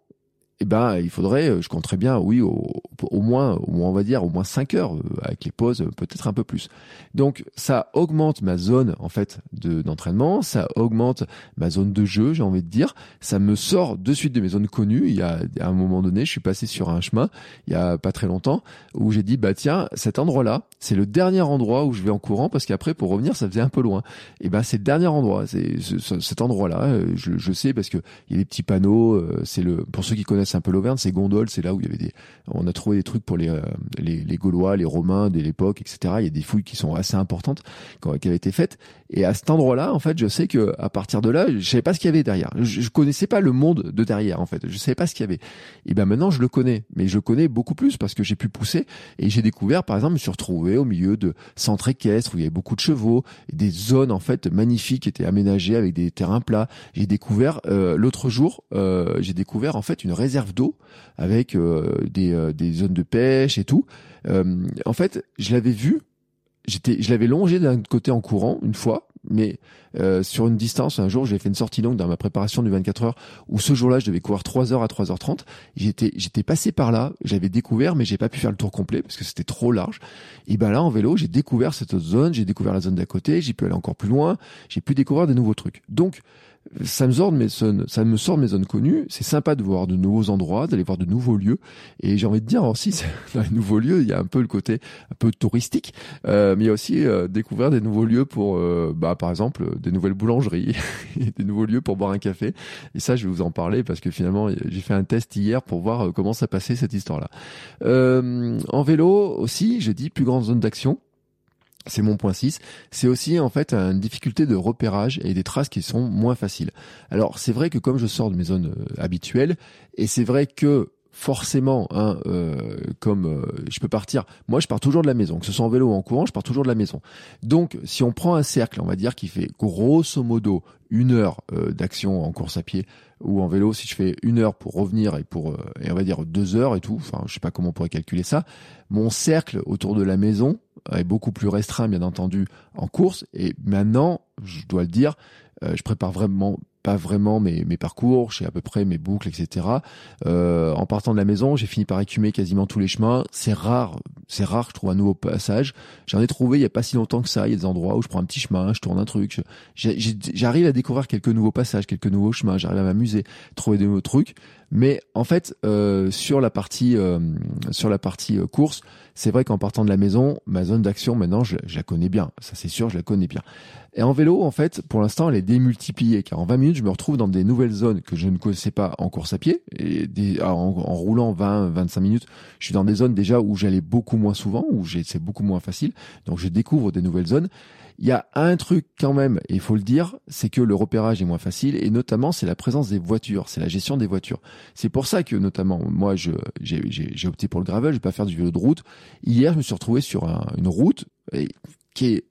eh ben, il faudrait, euh, je compterais bien, oui, au, au moins, on va dire, au moins 5 heures, euh, avec les pauses, peut-être un peu plus. Donc, ça augmente ma zone, en fait, de, d'entraînement, ça augmente ma zone de jeu, j'ai envie de dire, ça me sort de suite de mes zones connues. Il y a, à un moment donné, je suis passé sur un chemin, il y a pas très longtemps, où j'ai dit, bah, tiens, cet endroit-là, c'est le dernier endroit où je vais en courant, parce qu'après, pour revenir, ça faisait un peu loin. Et ben, c'est le dernier endroit, c'est cet endroit-là, euh, je, je sais, parce que il y a des petits panneaux, c'est le, pour ceux qui connaissent c'est un peu l'Auvergne, c'est Gondole, c'est là où il y avait des, on a trouvé des trucs pour les, euh, les, les, Gaulois, les Romains de l'époque, etc. Il y a des fouilles qui sont assez importantes qui avaient été faites. Et à cet endroit-là, en fait, je sais que à partir de là, je savais pas ce qu'il y avait derrière. Je, je connaissais pas le monde de derrière, en fait. Je savais pas ce qu'il y avait. Et ben maintenant, je le connais, mais je connais beaucoup plus parce que j'ai pu pousser et j'ai découvert, par exemple, je me suis retrouvé au milieu de centres équestres où il y avait beaucoup de chevaux, des zones en fait magnifiques étaient aménagées avec des terrains plats. J'ai découvert euh, l'autre jour, euh, j'ai découvert en fait une réserve d'eau avec euh, des, euh, des zones de pêche et tout. en fait, je l'avais vu j'étais, je l'avais longé d'un côté en courant une fois, mais euh, sur une distance, un jour, j'ai fait une sortie longue dans ma préparation du 24 heures, où ce jour-là, je devais courir 3 heures à 3h30. J'étais, j'étais passé par là, j'avais découvert, mais j'ai pas pu faire le tour complet parce que c'était trop large. Et ben là, en vélo, j'ai découvert cette zone, j'ai découvert la zone d'à côté, j'ai pu aller encore plus loin, j'ai pu découvrir des nouveaux trucs. Donc, ça me sort de mes zones, ça me sort de mes zones connues. C'est sympa de voir de nouveaux endroits, d'aller voir de nouveaux lieux. Et j'ai envie de dire aussi, dans les nouveaux lieux, il y a un peu le côté un peu touristique, euh, mais il y a aussi euh, découvrir des nouveaux lieux pour, euh, bah, par exemple, des nouvelles boulangeries, des nouveaux lieux pour boire un café. Et ça, je vais vous en parler parce que finalement, j'ai fait un test hier pour voir comment ça passait cette histoire-là. en vélo aussi, j'ai dit plus grande zone d'action. C'est mon point 6. C'est aussi en fait une difficulté de repérage et des traces qui sont moins faciles. Alors c'est vrai que comme je sors de mes zones euh, habituelles, et c'est vrai que forcément, hein, euh, comme euh, je peux partir, moi je pars toujours de la maison, que ce soit en vélo ou en courant, je pars toujours de la maison. Donc si on prend un cercle, on va dire qui fait grosso modo une heure d'action en course à pied ou en vélo, si je fais une heure pour revenir et pour et on va dire deux heures et tout, enfin je sais pas comment on pourrait calculer ça, mon cercle autour de la maison, est beaucoup plus restreint, bien entendu, en course. Et maintenant, je dois le dire, euh, je prépare vraiment pas vraiment mes, mes parcours, j'ai à peu près mes boucles, etc. Euh, en partant de la maison, j'ai fini par écumer quasiment tous les chemins. C'est rare, c'est rare que je trouve un nouveau passage. J'en ai trouvé il y a pas si longtemps que ça. Il y a des endroits où je prends un petit chemin, je tourne un truc. J'arrive à découvrir quelques nouveaux passages, quelques nouveaux chemins. J'arrive à m'amuser, trouver des nouveaux trucs. Mais en fait, euh, sur la partie euh, sur la partie euh, course, c'est vrai qu'en partant de la maison, ma zone d'action maintenant, je, je, la connais bien. Ça c'est sûr, je la connais bien. Et en vélo, en fait, pour l'instant, elle est démultipliée, car en 20 minutes, je me retrouve dans des nouvelles zones que je ne connaissais pas en course à pied. Et des, en, en, roulant 20, 25 minutes, je suis dans des zones déjà où j'allais beaucoup moins souvent, où c'est beaucoup moins facile. Donc je découvre des nouvelles zones. Il y a un truc quand même, et il faut le dire, c'est que le repérage est moins facile, et notamment c'est la présence des voitures, c'est la gestion des voitures. C'est pour ça que notamment moi, j'ai opté pour le gravel, je vais pas faire du vélo de route. Hier, je me suis retrouvé sur une route et qui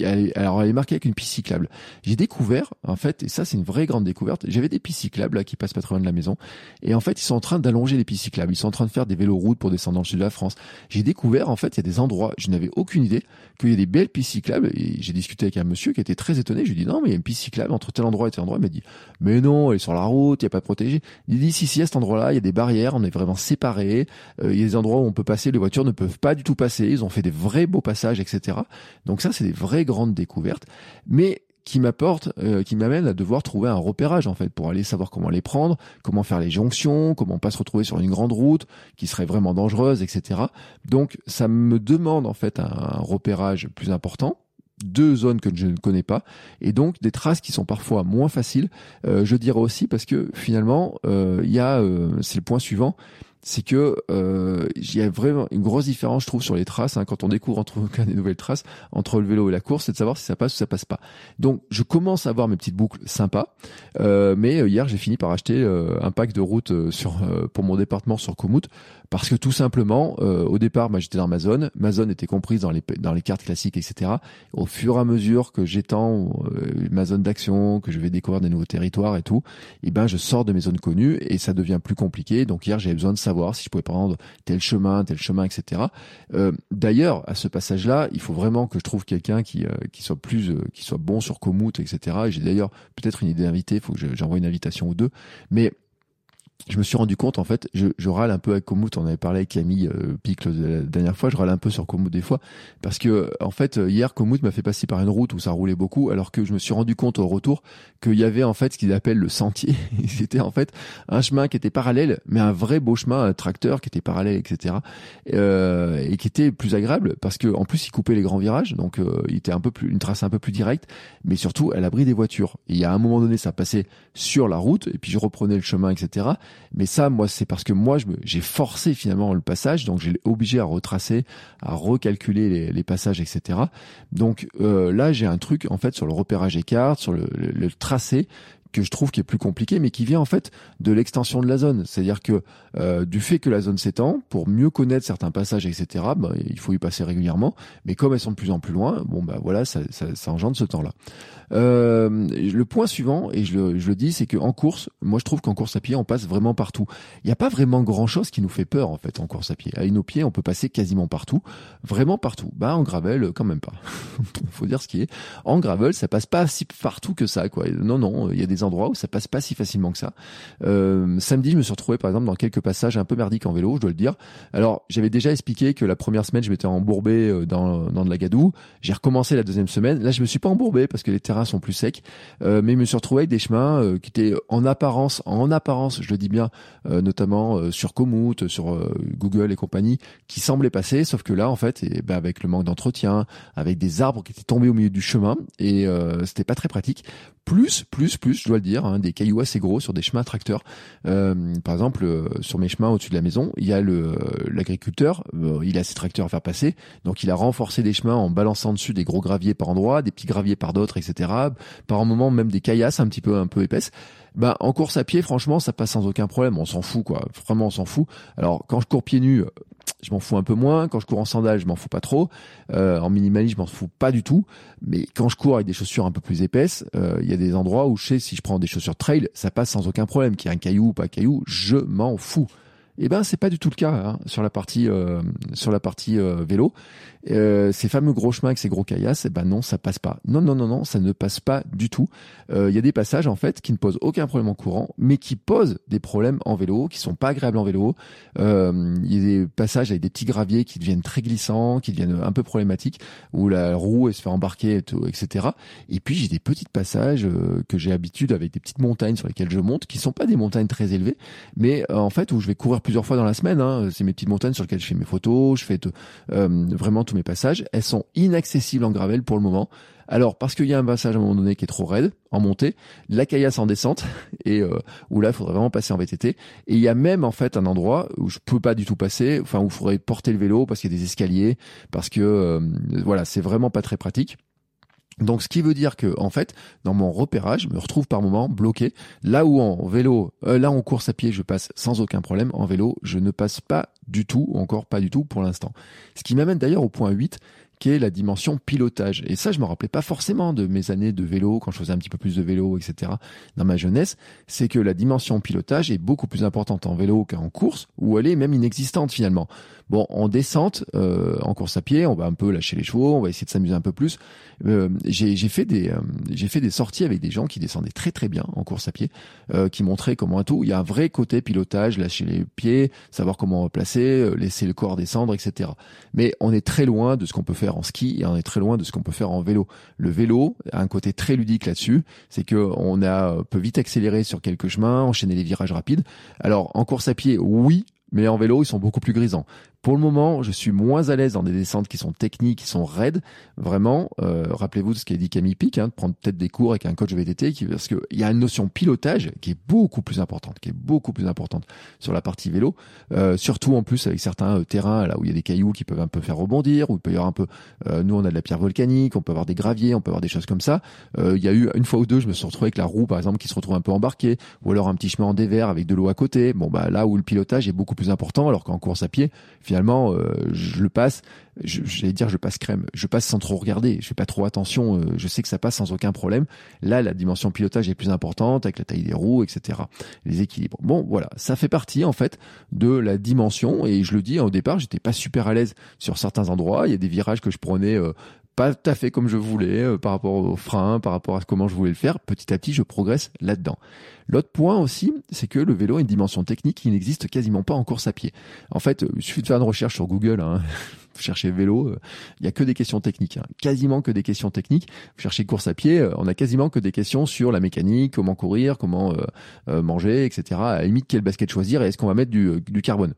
est, alors elle est marquée avec une piste cyclable. J'ai découvert, en fait, et ça c'est une vraie grande découverte, j'avais des pistes cyclables là qui passent pas très loin de la maison, et en fait ils sont en train d'allonger les pistes cyclables, ils sont en train de faire des véloroutes pour descendre dans le sud de la France. J'ai découvert, en fait, il y a des endroits, je n'avais aucune idée, qu'il y a des belles pistes cyclables, et j'ai discuté avec un monsieur qui était très étonné, je lui ai dit non mais il y a une piste cyclable entre tel endroit et tel endroit, il m'a dit mais non, elle est sur la route, il n'y a pas de protégé. Il dit si si à cet endroit-là, il y a des barrières, on est vraiment séparés, euh, il y a des endroits où on peut passer, les voitures ne peuvent pas du tout passer, ils ont fait des vrais beaux passages, etc. Donc ça c'est des vrais grande découverte, mais qui m'apporte, euh, qui m'amène à devoir trouver un repérage en fait pour aller savoir comment les prendre, comment faire les jonctions, comment pas se retrouver sur une grande route qui serait vraiment dangereuse, etc. Donc ça me demande en fait un, repérage plus important deux zones que je ne connais pas et donc des traces qui sont parfois moins faciles. Euh, je dirais aussi parce que finalement euh, il y a, c'est le point suivant, c'est que euh, il y a vraiment une grosse différence, je trouve, sur les traces. Hein, quand on découvre entre des nouvelles traces entre le vélo et la course, c'est de savoir si ça passe ou ça passe pas. Donc, je commence à avoir mes petites boucles sympas, euh, mais euh, hier j'ai fini par acheter euh, un pack de route euh, pour mon département sur Komoot parce que tout simplement, au départ, moi j'étais dans ma zone, ma zone était comprise dans les dans les cartes classiques, etc. Au fur et à mesure que j'étends ma zone d'action, que je vais découvrir des nouveaux territoires et tout, et eh ben je sors de mes zones connues et ça devient plus compliqué. Donc hier j'avais besoin de savoir voir si je pouvais prendre tel chemin, tel chemin, etc. Euh, D'ailleurs, à ce passage-là, il faut vraiment que je trouve quelqu'un qui, euh, qui soit plus, euh, qui soit bon sur Komoot, etc. J'ai d'ailleurs peut-être une idée d'invité, il faut que j'envoie une invitation ou deux. Mais je me suis rendu compte, en fait, je, je râle un peu avec Komoot, on avait parlé avec Camille euh, Picle la dernière fois, je râle un peu sur Komoot des fois, parce que, en fait, hier, Komoot m'a fait passer par une route où ça roulait beaucoup, alors que je me suis rendu compte au retour qu'il y avait, en fait, ce qu'ils appellent le sentier. C'était, en fait, un chemin qui était parallèle, mais un vrai beau chemin, un tracteur qui était parallèle, etc. Euh, et qui était plus agréable, parce que, en plus, il coupait les grands virages, donc, euh, il était un peu plus, une trace un peu plus directe, mais surtout, à l'abri des voitures. Et il y a un moment donné, ça passait sur la route, et puis je reprenais le chemin, etc. Mais ça, moi, c'est parce que moi, j'ai forcé finalement le passage, donc j'ai obligé à retracer, à recalculer les, passages, etc. Donc euh, là, j'ai un truc en fait sur le repérage écart, sur le, tracé que je trouve qui est plus compliqué, mais qui vient en fait de l'extension de la zone. C'est-à-dire que euh, du fait que la zone s'étend, pour mieux connaître certains passages, etc., bah, il faut y passer régulièrement. Mais comme elles sont de plus en plus loin, bon bah voilà, ça, ça, ça engendre ce temps-là. Euh, le point suivant, et je le, je le dis, c'est qu'en course, moi je trouve qu'en course à pied, on passe vraiment partout. Il n'y a pas vraiment grand-chose qui nous fait peur en fait en course à pied. À nos pieds, on peut passer quasiment partout, vraiment partout. Bah en gravel, quand même pas. faut dire ce qui est. En gravel, ça passe pas si partout que ça, quoi. Non, non, il y a des endroits où ça passe pas si facilement que ça. Euh, samedi, je me suis retrouvé par exemple dans quelques passages un peu merdiques en vélo, je dois le dire. Alors j'avais déjà expliqué que la première semaine, je m'étais embourbé euh, dans, dans de la gadoue. J'ai recommencé la deuxième semaine. Là, je me suis pas embourbé parce que les terrains sont plus secs, euh, mais je me suis retrouvé avec des chemins qui étaient en apparence, en apparence, je le dis bien, notamment sur Komoot, sur Google et compagnie, qui semblaient passer, sauf que là, en fait, et, ben, avec le manque d'entretien, avec des arbres qui étaient tombés au milieu du chemin, et c'était pas très pratique. Plus, plus, plus, je dois le dire, hein, des cailloux assez gros sur des chemins tracteurs. par exemple, sur mes chemins au-dessus de la maison, il y a le l'agriculteur, il a ses tracteurs à faire passer, donc il a renforcé des chemins en balançant dessus des gros graviers par endroit, des petits graviers par d'autres, etc par un moment même des caillasses un petit peu un peu épaisses. Bah en course à pied, franchement, ça passe sans aucun problème. On s'en fout quoi. Vraiment, on s'en fout. Alors quand je cours pieds nus, je m'en fous un peu moins. Quand je cours en sandales, je m'en fous pas trop. Euh, en minimalisme, je m'en fous pas du tout. Mais quand je cours avec des chaussures un peu plus épaisses, euh, il y a des endroits où je sais si je prends des chaussures trail, ça passe sans aucun problème. Qu'il y ait un caillou ou pas un caillou, je m'en fous. Eh ben c'est pas du tout le cas hein, sur la partie euh, sur la partie euh, vélo. Euh, ces fameux gros chemins avec ces gros caillasses, eh ben non, ça passe pas. Non, non, non, non, ça ne passe pas du tout. Il y a des passages en fait qui ne posent aucun problème en courant, mais qui posent des problèmes en vélo, qui sont pas agréables en vélo. Il y a des passages avec des petits graviers qui deviennent très glissants, qui deviennent un peu problématiques, où la roue elle se fait embarquer, et tout, etc. Et puis j'ai des petits passages que j'ai habitude avec des petites montagnes sur lesquelles je monte, qui sont pas des montagnes très élevées, mais en fait où je vais courir plusieurs fois dans la semaine. Hein. C'est mes petites montagnes sur lesquelles je fais mes photos, je fais euh, vraiment tous mes passages. Elles sont inaccessibles en gravel pour le moment. Alors parce qu'il y a un passage à un moment donné qui est trop raide en montée, la caillasse en descente et euh, où là il faudrait vraiment passer en VTT. Et il y a même en fait un endroit où je peux pas du tout passer, enfin où il faudrait porter le vélo parce qu'il y a des escaliers, parce que euh, voilà c'est vraiment pas très pratique. Donc, ce qui veut dire que, en fait, dans mon repérage, je me retrouve par moment bloqué. Là où en vélo, euh, là en course à pied, je passe sans aucun problème. En vélo, je ne passe pas du tout, ou encore pas du tout pour l'instant. Ce qui m'amène d'ailleurs au point 8, qui est la dimension pilotage. Et ça, je me rappelais pas forcément de mes années de vélo, quand je faisais un petit peu plus de vélo, etc. dans ma jeunesse. C'est que la dimension pilotage est beaucoup plus importante en vélo qu'en course, où elle est même inexistante finalement. Bon, en descente, euh, en course à pied, on va un peu lâcher les chevaux, on va essayer de s'amuser un peu plus. Euh, j'ai fait des euh, j'ai fait des sorties avec des gens qui descendaient très très bien en course à pied, qui montraient comment tout. Il y a un vrai côté pilotage, lâcher les pieds, savoir comment placer, euh, laisser le corps descendre, etc. Mais on est très loin de ce qu'on peut faire en ski et on est très loin de ce qu'on peut faire en vélo. Le vélo a un côté très ludique là-dessus, c'est que on a peut vite accélérer sur quelques chemins, enchaîner les virages rapides. Alors en course à pied, oui, mais en vélo, ils sont beaucoup plus grisants. Pour le moment, je suis moins à l'aise dans des descentes qui sont techniques, qui sont raides. Vraiment, euh, rappelez-vous de ce qu'a dit Camille Pic, hein, de prendre peut-être des cours avec un coach VTT, qui, parce qu'il y a une notion pilotage qui est beaucoup plus importante, qui est beaucoup plus importante sur la partie vélo. Euh, surtout en plus avec certains euh, terrains là où il y a des cailloux qui peuvent un peu faire rebondir, où il peut y avoir un peu. Euh, nous, on a de la pierre volcanique, on peut avoir des graviers, on peut avoir des choses comme ça. Euh, il y a eu une fois ou deux, je me suis retrouvé avec la roue, par exemple, qui se retrouve un peu embarquée, ou alors un petit chemin en dévers avec de l'eau à côté. Bon bah là où le pilotage est beaucoup plus important, alors qu'en course à pied, je le passe, j'allais dire je passe crème, je passe sans trop regarder, je fais pas trop attention, euh, je sais que ça passe sans aucun problème. Là, la dimension pilotage est plus importante avec la taille des roues, etc. Les équilibres. Bon, voilà, ça fait partie en fait de la dimension et je le dis au départ, j'étais pas super à l'aise sur certains endroits. Il y a des virages que je prenais euh, pas tout à fait comme je voulais euh, par rapport au frein, par rapport à comment je voulais le faire. Petit à petit, je progresse là-dedans. L'autre point aussi, c'est que le vélo a une dimension technique qui n'existe quasiment pas en course à pied. En fait, il suffit de faire une recherche sur Google, hein, vous cherchez vélo, euh, il y a que des questions techniques, hein, quasiment que des questions techniques. Vous cherchez course à pied, euh, on a quasiment que des questions sur la mécanique, comment courir, comment manger, etc. À la limite, quel basket choisir et est-ce qu'on va mettre du, du carbone.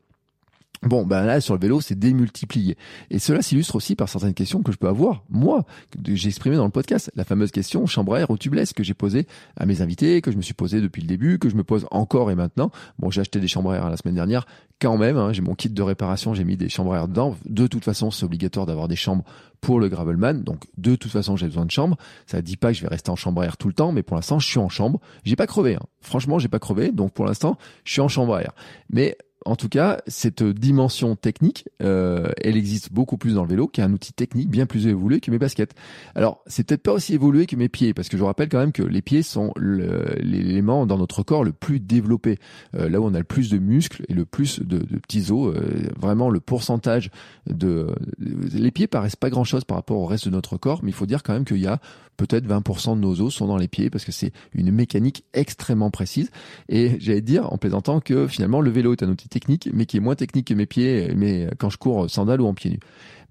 Bon, ben là, sur le vélo, c'est démultiplié. Et cela s'illustre aussi par certaines questions que je peux avoir, moi, que j'ai exprimé dans le podcast. La fameuse question chambre à air ou tubeless que j'ai posée à mes invités, que je me suis posé depuis le début, que je me pose encore et maintenant. Bon, j'ai acheté des chambres à air la semaine dernière. Quand même, hein, j'ai mon kit de réparation, j'ai mis des chambres à air dedans. De toute façon, c'est obligatoire d'avoir des chambres pour le Gravelman. Donc, de toute façon, j'ai besoin de chambres. Ça ne dit pas que je vais rester en chambre à air tout le temps, mais pour l'instant, je suis en chambre. J'ai pas crevé. Hein. Franchement, j'ai pas crevé. Donc, pour l'instant, je suis en chambre à air. Mais en tout cas, cette dimension technique, euh, elle existe beaucoup plus dans le vélo, qui est un outil technique bien plus évolué que mes baskets. Alors, c'est peut-être pas aussi évolué que mes pieds, parce que je rappelle quand même que les pieds sont l'élément dans notre corps le plus développé, euh, là où on a le plus de muscles et le plus de, petits os. Euh, vraiment, le pourcentage de les pieds paraissent pas grand-chose par rapport au reste de notre corps, mais il faut dire quand même qu'il y a peut-être 20% de nos os sont dans les pieds, parce que c'est une mécanique extrêmement précise. Et j'allais dire en plaisantant que finalement le vélo est un outil technique, mais qui est moins technique que mes pieds, mais quand je cours sandales ou en pieds nus.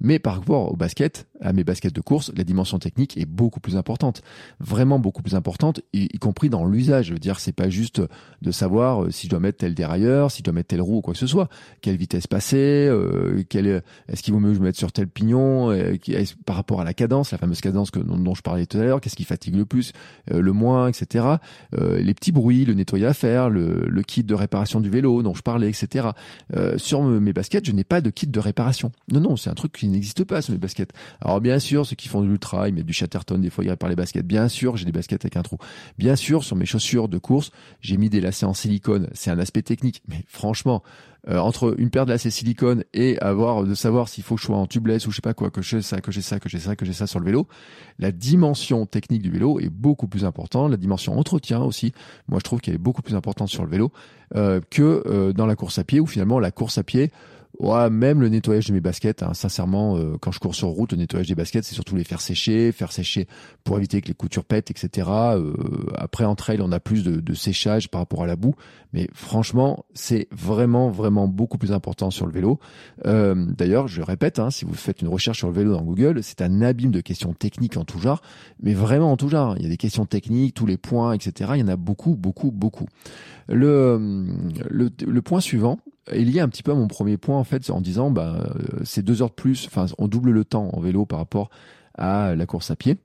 Mais par rapport au basket, à mes baskets de course, la dimension technique est beaucoup plus importante, vraiment beaucoup plus importante, y, compris dans l'usage. Je veux dire, c'est pas juste de savoir euh, si je dois mettre tel dérailleur, si je dois mettre telle roue ou quoi que ce soit, quelle vitesse passer, euh, est-ce qu'il vaut mieux que je me mette sur tel pignon, euh, par rapport à la cadence, la fameuse cadence dont, je parlais tout à l'heure, qu'est-ce qui fatigue le plus, le moins, etc. les petits bruits, le nettoyage à faire, le, le, kit de réparation du vélo dont je parlais, etc. sur mes baskets, je n'ai pas de kit de réparation. Non, non, c'est un truc qui n'existe pas sur mes baskets. Alors bien sûr, ceux qui font de l'ultra, ils mettent du Chatterton, des fois ils réparent les baskets. Bien sûr, j'ai des baskets avec un trou. Bien sûr, sur mes chaussures de course, j'ai mis des lacets en silicone. C'est un aspect technique, mais franchement, euh, entre une paire de lacets silicone et avoir de savoir s'il faut que je sois en tubeless ou je sais pas quoi, que j'ai ça, que j'ai ça, que j'ai ça, que j'ai ça sur le vélo, la dimension technique du vélo est beaucoup plus importante. La dimension entretien aussi, moi je trouve qu'elle est beaucoup plus importante sur le vélo euh, que euh, dans la course à pied où finalement la course à pied Ouais, même le nettoyage de mes baskets, hein, sincèrement, euh, quand je cours sur route, le nettoyage des baskets, c'est surtout les faire sécher, faire sécher pour éviter que les coutures pètent, etc. Euh, après, en trail, on a plus de, de, séchage par rapport à la boue, mais franchement, c'est vraiment, vraiment beaucoup plus important sur le vélo. Euh, D'ailleurs, je répète, hein, si vous faites une recherche sur le vélo dans Google, c'est un abîme de questions techniques en tout genre, mais vraiment en tout genre. Il y a des questions techniques, tous les points, etc. Il y en a beaucoup, beaucoup, beaucoup. Le, le, le point suivant, est lié un petit peu à mon premier point en fait en disant bah euh, c'est deux heures de plus enfin on double le temps en vélo par rapport à la course à pied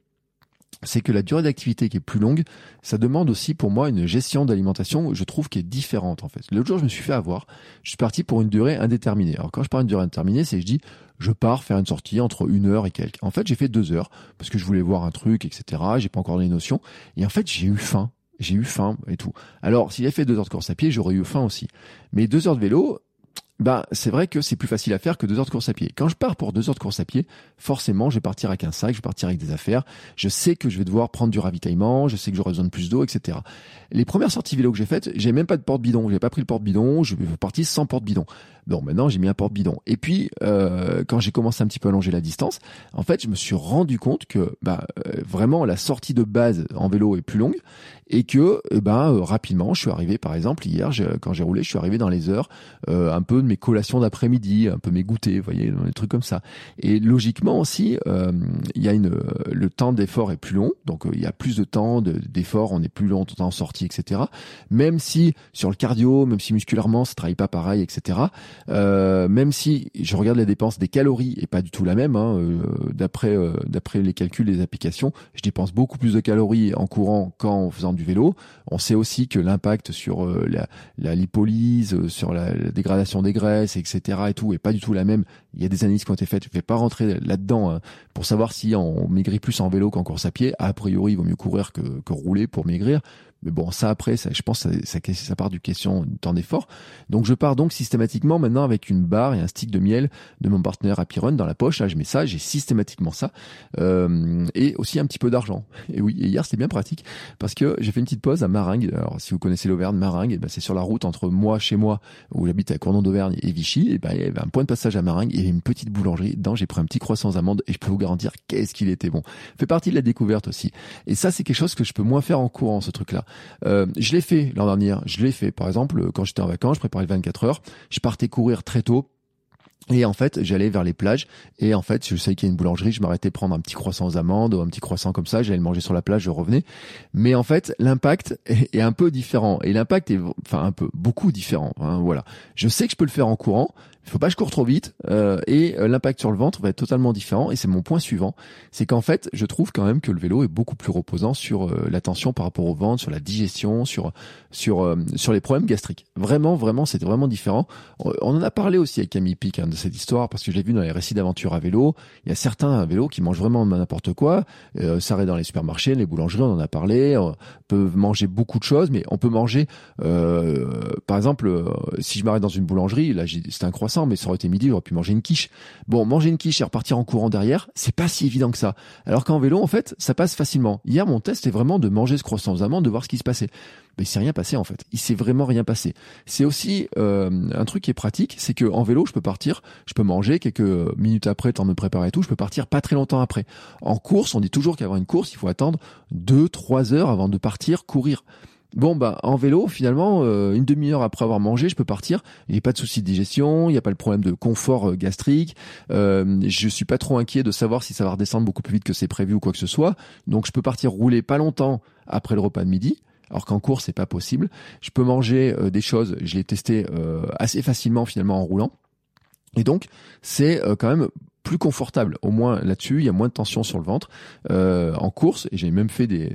c'est que la durée d'activité qui est plus longue, ça demande aussi pour moi une gestion d'alimentation, je trouve, qui est différente en fait. L'autre jour, je me suis fait avoir, je suis parti pour une durée indéterminée. Alors quand je parle d'une durée indéterminée, c'est je dis, je pars faire une sortie entre une heure et quelques. En fait, j'ai fait deux heures parce que je voulais voir un truc, etc. J'ai pas encore les notions. Et en fait, j'ai eu faim j'ai eu faim et tout. Alors, s'il avait fait deux heures de course à pied, j'aurais eu faim aussi. Mais deux heures de vélo, ben, c'est vrai que c'est plus facile à faire que deux heures de course à pied. Quand je pars pour deux heures de course à pied, forcément, je vais partir avec un sac, je vais partir avec des affaires. Je sais que je vais devoir prendre du ravitaillement, je sais que j'aurai besoin de plus d'eau, etc. Les premières sorties vélo que j'ai faites, j'ai même pas de porte-bidon. J'ai pas pris le porte-bidon, je suis parti sans porte-bidon. Bon, maintenant, j'ai mis un porte-bidon. Et puis, euh, quand j'ai commencé un petit peu à allonger la distance, en fait, je me suis rendu compte que, bah, euh, vraiment, la sortie de base en vélo est plus longue et que, ben, euh, rapidement, je suis arrivé, par exemple, hier, quand j'ai roulé, je suis arrivé dans les heures, un peu de mes collations d'après-midi, un peu mes goûters, vous voyez, des trucs comme ça. Et logiquement aussi, il y a une, le temps d'effort est plus long, donc il y a plus de temps d'effort, on est plus longtemps en sortie, etc. Même si sur le cardio, même si musculairement, ça travaille pas pareil, etc. Euh, même si je regarde la dépense des calories et pas du tout la même, hein, euh, d'après euh, d'après les calculs des applications, je dépense beaucoup plus de calories en courant qu'en faisant du vélo. On sait aussi que l'impact sur la, la, lipolyse, sur la, dégradation des graisses, etc. et tout est pas du tout la même. Il y a des analyses qui ont été faites. Je vais pas rentrer là-dedans hein, pour savoir si on maigrit plus en vélo qu'en course à pied. A priori, il vaut mieux courir que, que rouler pour maigrir. Mais bon, ça après, ça, je pense, ça, ça, ça part du question du temps d'effort. Donc je pars donc systématiquement maintenant avec une barre et un stick de miel de mon partenaire Happy Run dans la poche. Là, je mets ça, j'ai systématiquement ça, euh, et aussi un petit peu d'argent. Et oui, et hier c'était bien pratique parce que j'ai fait une petite pause à Maringue. Alors si vous connaissez l'Auvergne, Maringue, ben, c'est sur la route entre moi, chez moi, où j'habite à Cournon d'Auvergne et Vichy. Et ben il y avait un point de passage à Maringue, il y avait une petite boulangerie. Dedans, j'ai pris un petit croissant aux amandes et je peux vous garantir qu'est-ce qu'il était bon. Fait partie de la découverte aussi. Et ça, c'est quelque chose que je peux moins faire en courant, ce truc-là. Euh, je l'ai fait l'an dernier. Je l'ai fait. Par exemple, quand j'étais en vacances, je préparais 24 heures. Je partais courir très tôt. Et en fait, j'allais vers les plages. Et en fait, je savais qu'il y a une boulangerie. Je m'arrêtais prendre un petit croissant aux amandes ou un petit croissant comme ça. J'allais le manger sur la plage. Je revenais. Mais en fait, l'impact est, un peu différent. Et l'impact est, enfin, un peu, beaucoup différent. Hein, voilà. Je sais que je peux le faire en courant, Il faut pas que je cours trop vite euh, et euh, l'impact sur le ventre va être totalement différent. Et c'est mon point suivant, c'est qu'en fait, je trouve quand même que le vélo est beaucoup plus reposant sur euh, la par rapport au ventre, sur la digestion, sur sur sur les problèmes gastriques. Vraiment, vraiment, c'est vraiment différent. On en a parlé aussi avec Camille Pic hein, de cette histoire parce que j'ai vu dans les récits d'aventure à vélo, il y a certains vélos qui mangent vraiment n'importe quoi. Euh, ça dans les supermarchés, les boulangeries, on en a parlé. On peut manger beaucoup de choses, mais on peut manger, par exemple, si je m'arrête dans une boulangerie, là, c'est un croissant mais ça aurait été midi, j'aurais pu manger une quiche. Bon, manger une quiche et repartir en courant derrière, c'est pas si évident que ça. Alors qu'en vélo, en fait, ça passe facilement. Hier, mon test est vraiment de manger ce croissant aux amandes, de voir ce qui se passait. Mais il s'est rien passé en fait. Il s'est vraiment rien passé. C'est aussi euh, un truc qui est pratique, c'est que en vélo, je peux partir, je peux manger quelques minutes après, temps de me préparer et tout, je peux partir pas très longtemps après. En course, on dit toujours qu'avoir une course, il faut attendre deux, trois heures avant de partir courir. Bon bah en vélo finalement euh, une demi-heure après avoir mangé je peux partir. Il n'y a pas de souci de digestion il n'y a pas le problème de confort euh, gastrique. Euh, je suis pas trop inquiet de savoir si ça va redescendre beaucoup plus vite que c'est prévu ou quoi que ce soit. Donc je peux partir rouler pas longtemps après le repas de midi alors qu'en cours c'est pas possible. Je peux manger euh, des choses. Je l'ai testé assez facilement finalement en roulant. Et donc, c'est quand même plus confortable. Au moins là-dessus, il y a moins de tension sur le ventre. Euh, en course, et j'ai même fait des,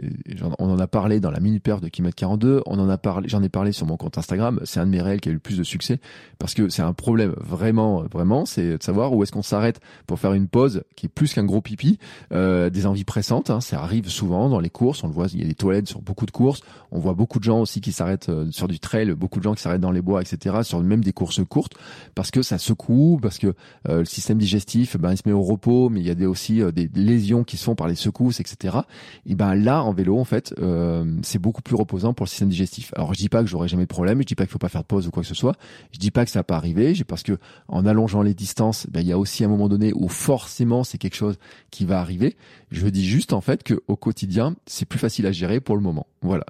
on en a parlé dans la mini perf de Kimet 42. On en a parlé, j'en ai parlé sur mon compte Instagram. C'est un de mes réels qui a eu le plus de succès parce que c'est un problème vraiment, vraiment, c'est de savoir où est-ce qu'on s'arrête pour faire une pause qui est plus qu'un gros pipi. Euh, des envies pressantes, hein, ça arrive souvent dans les courses. On le voit, il y a des toilettes sur beaucoup de courses. On voit beaucoup de gens aussi qui s'arrêtent euh, sur du trail, beaucoup de gens qui s'arrêtent dans les bois, etc. Sur même des courses courtes parce que ça secoue, parce que euh, le système digestif ben, il se met au repos, mais il y a des, aussi euh, des lésions qui se font par les secousses, etc. Et ben là, en vélo, en fait, euh, c'est beaucoup plus reposant pour le système digestif. Alors je dis pas que j'aurai jamais de problème, je dis pas qu'il faut pas faire de pause ou quoi que ce soit, je dis pas que ça va pas arriver, parce que en allongeant les distances, ben, il y a aussi un moment donné où forcément c'est quelque chose qui va arriver. Je dis juste en fait que au quotidien, c'est plus facile à gérer pour le moment. Voilà.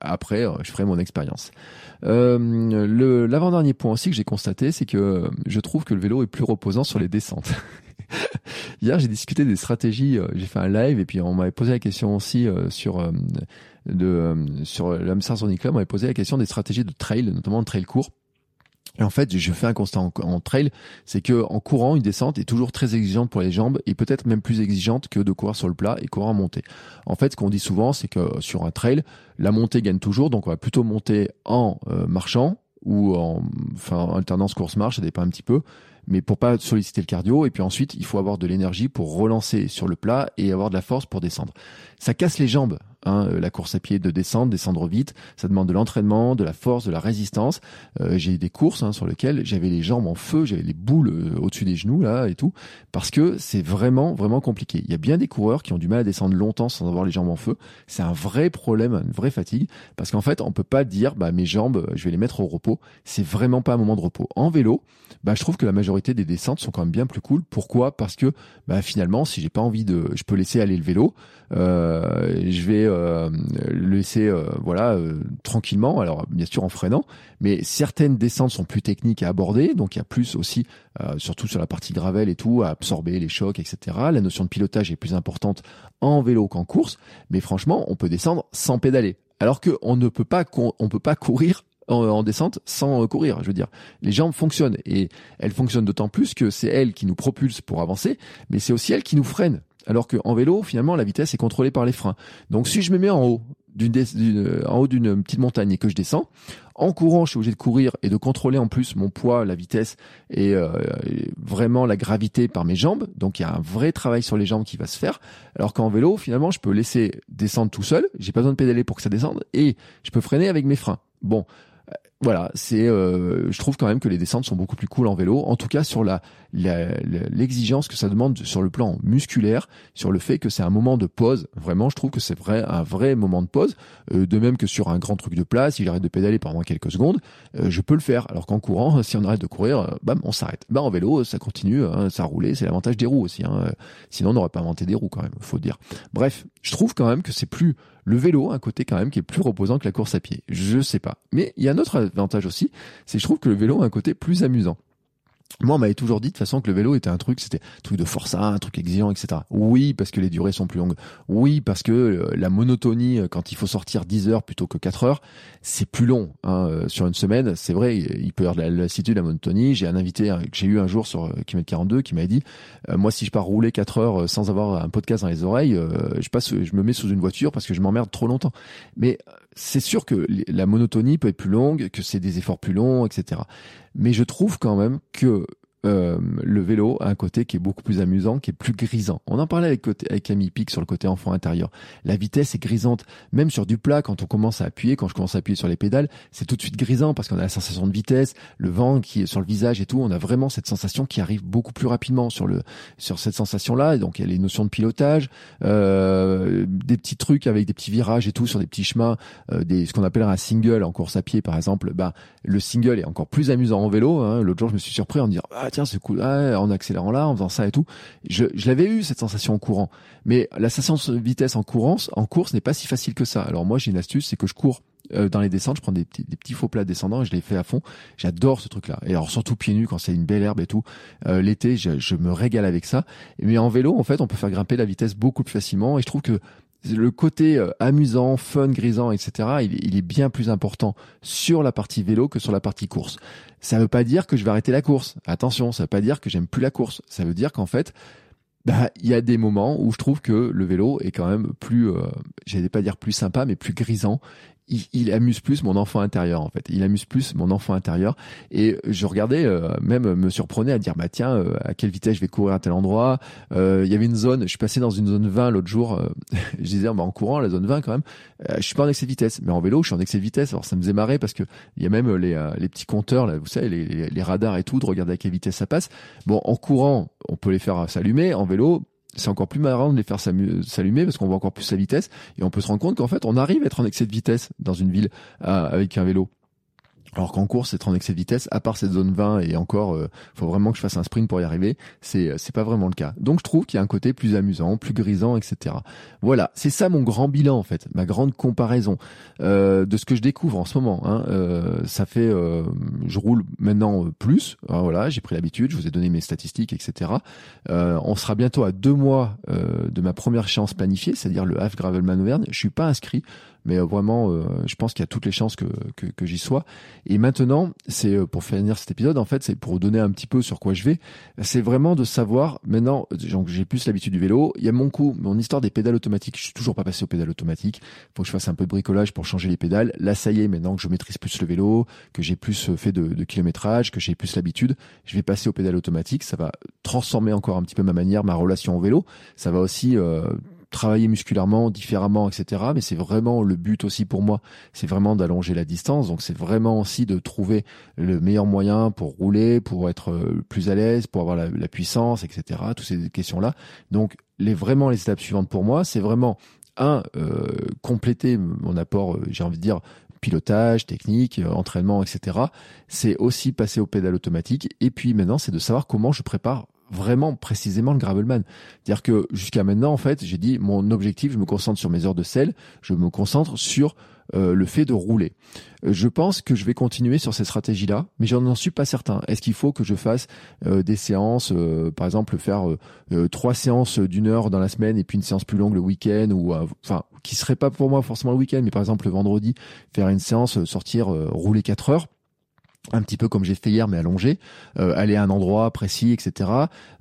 Après, euh, je ferai mon expérience. Euh, l'avant-dernier point aussi que j'ai constaté, c'est que je trouve que le vélo est plus reposant sur les descentes. Hier, j'ai discuté des stratégies. Euh, j'ai fait un live et puis on m'avait posé la question aussi euh, sur euh, de sur l'Amsterdam Sonic Club. On m'avait posé la question des stratégies de trail, notamment de trail court. Et en fait, je fais un constat en, trail, c'est que en courant, une descente est toujours très exigeante pour les jambes et peut-être même plus exigeante que de courir sur le plat et courir en montée. En fait, ce qu'on dit souvent, c'est que sur un trail, la montée gagne toujours, donc on va plutôt monter en marchant ou en, enfin, en alternance course-marche, ça dépend un petit peu, mais pour pas solliciter le cardio. Et puis ensuite, il faut avoir de l'énergie pour relancer sur le plat et avoir de la force pour descendre. Ça casse les jambes Hein, euh, la course à pied de descendre, descendre vite, ça demande de l'entraînement, de la force, de la résistance. Euh, j'ai des courses hein, sur lesquelles j'avais les jambes en feu, j'avais les boules euh, au-dessus des genoux là et tout, parce que c'est vraiment vraiment compliqué. Il y a bien des coureurs qui ont du mal à descendre longtemps sans avoir les jambes en feu. C'est un vrai problème, une vraie fatigue, parce qu'en fait on peut pas dire bah mes jambes, je vais les mettre au repos. C'est vraiment pas un moment de repos. En vélo, bah je trouve que la majorité des descentes sont quand même bien plus cool. Pourquoi? Parce que bah finalement si j'ai pas envie de, je peux laisser aller le vélo. je vais euh, laisser euh, voilà euh, tranquillement. Alors bien sûr en freinant, mais certaines descentes sont plus techniques à aborder, donc il y a plus aussi, surtout sur la partie gravel et tout, à absorber les chocs, etc. La notion de pilotage est plus importante en vélo qu'en course, mais franchement, on peut descendre sans pédaler. Alors qu'on ne peut pas, on peut pas courir en, descente sans courir. Je veux dire, les jambes fonctionnent et elles fonctionnent d'autant plus que c'est elles qui nous propulsent pour avancer, mais c'est aussi elles qui nous freinent. Alors qu'en vélo, finalement, la vitesse est contrôlée par les freins. Donc si je me mets en haut d'une haut d'une petite montagne et que je descends, en courant, je suis obligé de courir et de contrôler en plus mon poids, la vitesse et, euh, vraiment la gravité par mes jambes. Donc il y a un vrai travail sur les jambes qui va se faire. Alors qu'en vélo, finalement, je peux laisser descendre tout seul. J'ai pas besoin de pédaler pour que ça descende et je peux freiner avec mes freins. Bon, voilà, c'est, euh, je trouve quand même que les descentes sont beaucoup plus cool en vélo. En tout cas, sur la, l'exigence que ça demande sur le plan musculaire, sur le fait que c'est un moment de pause. Vraiment, je trouve que c'est vrai, un vrai moment de pause. Euh, de même que sur un grand truc de place, si j'arrête de pédaler pendant quelques secondes, euh, je peux le faire. Alors qu'en courant, si on arrête de courir, bam, on s'arrête. Bah en vélo, ça continue, hein, ça roule. C'est l'avantage des roues aussi. Hein. Sinon, on n'aurait pas inventé des roues quand même, faut dire. Bref, je trouve quand même que c'est plus le vélo un côté quand même qui est plus reposant que la course à pied. Je sais pas. Mais il y a un autre avantage aussi, c'est je trouve que le vélo a un côté plus amusant. Moi, on m'avait toujours dit de toute façon que le vélo était un truc, c'était un truc de forçat, un truc exigeant, etc. Oui, parce que les durées sont plus longues. Oui, parce que euh, la monotonie, euh, quand il faut sortir 10 heures plutôt que 4 heures, c'est plus long. Hein, euh, sur une semaine, c'est vrai, il peut y avoir de la lassitude, la monotonie. J'ai un invité que j'ai eu un jour sur Kilomètre 42 qui m'a dit, moi, si je pars rouler 4 heures sans avoir un podcast dans les oreilles, je passe, je me mets sous une voiture parce que je m'emmerde trop longtemps. Mais c'est sûr que la monotonie peut être plus longue, que c'est des efforts plus longs, etc. Mais je trouve quand même que euh, le vélo a un côté qui est beaucoup plus amusant, qui est plus grisant. On en parlait avec, avec Camille Pic sur le côté enfant intérieur. La vitesse est grisante, même sur du plat, quand on commence à appuyer, quand je commence à appuyer sur les pédales, c'est tout de suite grisant parce qu'on a la sensation de vitesse, le vent qui est sur le visage et tout. On a vraiment cette sensation qui arrive beaucoup plus rapidement sur le sur cette sensation-là. Donc il y a les notions de pilotage, euh, des petits trucs avec des petits virages et tout sur des petits chemins, euh, des ce qu'on appelle un single en course à pied par exemple. Bah le single est encore plus amusant en vélo. Hein. L'autre jour je me suis surpris en me disant ah tiens c'est cool ah, en accélérant là en faisant ça et tout je, je l'avais eu cette sensation en courant mais la sensation de vitesse en courance en course n'est pas si facile que ça alors moi j'ai une astuce c'est que je cours euh, dans les descentes, je prends des petits, des petits faux plats descendants et je les fais à fond. J'adore ce truc-là. Et alors surtout pieds nus quand c'est une belle herbe et tout. Euh, L'été, je, je, me régale avec ça. Mais en vélo, en fait, on peut faire grimper la vitesse beaucoup plus facilement. Et je trouve que le côté euh, amusant, fun, grisant, etc., il, est bien plus important sur la partie vélo que sur la partie course. Ça veut pas dire que je vais arrêter la course. Attention, ça veut pas dire que j'aime plus la course. Ça veut dire qu'en fait, bah, il y a des moments où je trouve que le vélo est quand même plus, euh, j'allais pas dire plus sympa, mais plus grisant il, amuse plus mon enfant intérieur en fait. Il amuse plus mon enfant intérieur. Et je regardais, euh, même me surprenais à dire bah tiens, euh, à quelle vitesse je vais courir à tel endroit. Euh, il y avait une zone, je suis passé dans une zone 20 l'autre jour. je disais bah, en courant la zone 20 quand même, je suis pas en excès de vitesse, mais en vélo je suis en excès de vitesse. Alors ça me faisait marrer parce que il y a même les, petits compteurs là, vous savez les, les radars et tout, de regarder à quelle vitesse ça passe. Bon en courant on peut les faire s'allumer. En vélo c'est encore plus marrant de les faire s'allumer parce qu'on voit encore plus sa vitesse et on peut se rendre compte qu'en fait on arrive à être en excès de vitesse dans une ville euh, avec un vélo. Alors qu'en course, c'est en excès de vitesse, à part cette zone 20 et encore, euh, faut vraiment que je fasse un sprint pour y arriver. C'est euh, c'est pas vraiment le cas. Donc je trouve qu'il y a un côté plus amusant, plus grisant, etc. Voilà, c'est ça mon grand bilan en fait, ma grande comparaison euh, de ce que je découvre en ce moment. Hein. Euh, ça fait, euh, je roule maintenant plus. Ah, voilà, j'ai pris l'habitude. Je vous ai donné mes statistiques, etc. on sera bientôt à deux mois de ma première chance planifiée, c'est-à-dire le Half Gravelman Auvergne. Je suis pas inscrit mais euh, vraiment, euh, je pense qu'il y a toutes les chances que, que, que j'y sois. Et maintenant, c'est euh, pour finir cet épisode, en fait, c'est pour vous donner un petit peu sur quoi je vais. C'est vraiment de savoir, maintenant, j'ai plus l'habitude du vélo. Il y a mon coup, mon histoire des pédales automatiques. Je suis toujours pas passé aux pédales automatiques. Faut que je fasse un peu de bricolage pour changer les pédales. Là, ça y est, maintenant que je maîtrise plus le vélo, que j'ai plus fait de, de kilométrage, que j'ai plus l'habitude, je vais passer aux pédales automatiques. Ça va transformer encore un petit peu ma manière, ma relation au vélo. Ça va aussi euh, travailler musculairement différemment, etc. Mais c'est vraiment le but aussi pour moi, c'est vraiment d'allonger la distance. Donc c'est vraiment aussi de trouver le meilleur moyen pour rouler, pour être euh, plus à l'aise, pour avoir la, puissance, etc. Toutes ces questions-là. Donc les vraiment les étapes suivantes pour moi, c'est vraiment un euh, compléter mon apport, euh, j'ai envie de dire pilotage, technique, euh, entraînement, etc. C'est aussi passer au pédale automatique. Et puis maintenant, c'est de savoir comment je prépare vraiment précisément le gravelman. C'est-à-dire que jusqu'à maintenant, en fait, j'ai dit mon objectif, je me concentre sur mes heures de sel, je me concentre sur euh, le fait de rouler. Euh, je pense que je vais continuer sur cette stratégie-là, mais je n'en suis pas certain. Est-ce qu'il faut que je fasse euh, des séances, par exemple faire trois séances d'une heure dans la semaine et puis une séance plus longue le week-end, ou enfin qui serait pas pour moi forcément le week-end, mais par exemple le vendredi faire une séance, sortir rouler quatre heures? Un petit peu comme j'ai fait hier mais allongé, euh, aller à un endroit précis, etc.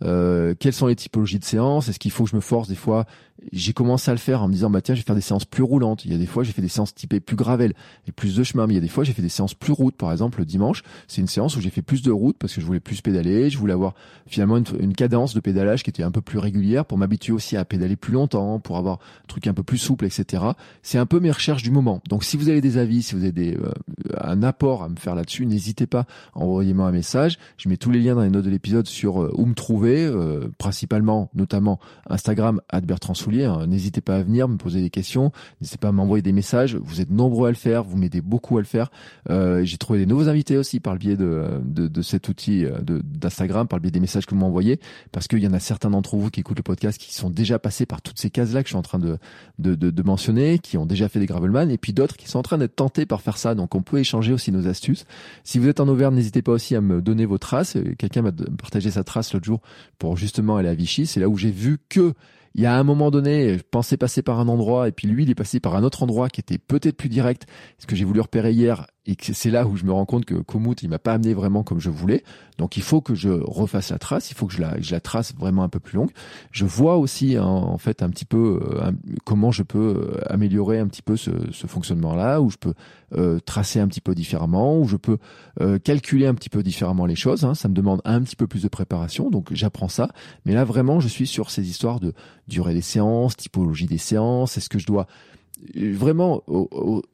Euh, quelles sont les typologies de séances? Est-ce qu'il faut que je me force des fois j'ai commencé à le faire en me disant bah tiens je vais faire des séances plus roulantes. Il y a des fois j'ai fait des séances typées plus gravel et plus de chemin mais il y a des fois j'ai fait des séances plus routes. Par exemple le dimanche c'est une séance où j'ai fait plus de routes parce que je voulais plus pédaler. Je voulais avoir finalement une, cadence de pédalage qui était un peu plus régulière pour m'habituer aussi à pédaler plus longtemps pour avoir un truc un peu plus souple etc c'est un peu mes recherches du moment. Donc si vous avez des avis si vous avez des, euh, un apport à me faire là-dessus n'hésitez pas envoyez-moi un message. Je mets tous les liens dans les notes de l'épisode sur euh, où me trouver euh, principalement notamment Instagram Bertrand N'hésitez pas à venir me poser des questions. N'hésitez pas à m'envoyer des messages. Vous êtes nombreux à le faire. Vous m'aidez beaucoup à le faire. Euh, J'ai trouvé des nouveaux invités aussi par le biais de, cet outil euh, d'Instagram, par le biais des messages que vous m'envoyez, parce qu'il y en a certains d'entre vous qui écoutent le podcast qui sont déjà passés par toutes ces cases-là que je suis en train de, de mentionner, qui ont déjà fait des Gravelman, et puis d'autres qui sont en train d'être tentés par faire ça. Donc on peut échanger aussi nos astuces. Si vous êtes en Auvergne, n'hésitez pas aussi à me donner vos traces. Quelqu'un m'a partagé sa trace l'autre jour pour justement aller à Vichy. C'est là où j'ai vu que il y a un moment donné, je pensais passer par un endroit et puis lui, il est passé par un autre endroit qui était peut-être plus direct. Ce que j'ai voulu repérer hier et c'est là où je me rends compte que Komoot, il m'a pas amené vraiment comme je voulais. Donc il faut que je refasse la trace, il faut que je la, je la trace vraiment un peu plus longue. Je vois aussi hein, en fait un petit peu euh, comment je peux euh, améliorer un petit peu ce, ce fonctionnement-là, où je peux euh, tracer un petit peu différemment, où je peux calculer un petit peu différemment les choses. Hein. Ça me demande un petit peu plus de préparation, donc j'apprends ça. Mais là vraiment, je suis sur ces histoires de durée des séances, typologie des séances. Est-ce que je dois vraiment,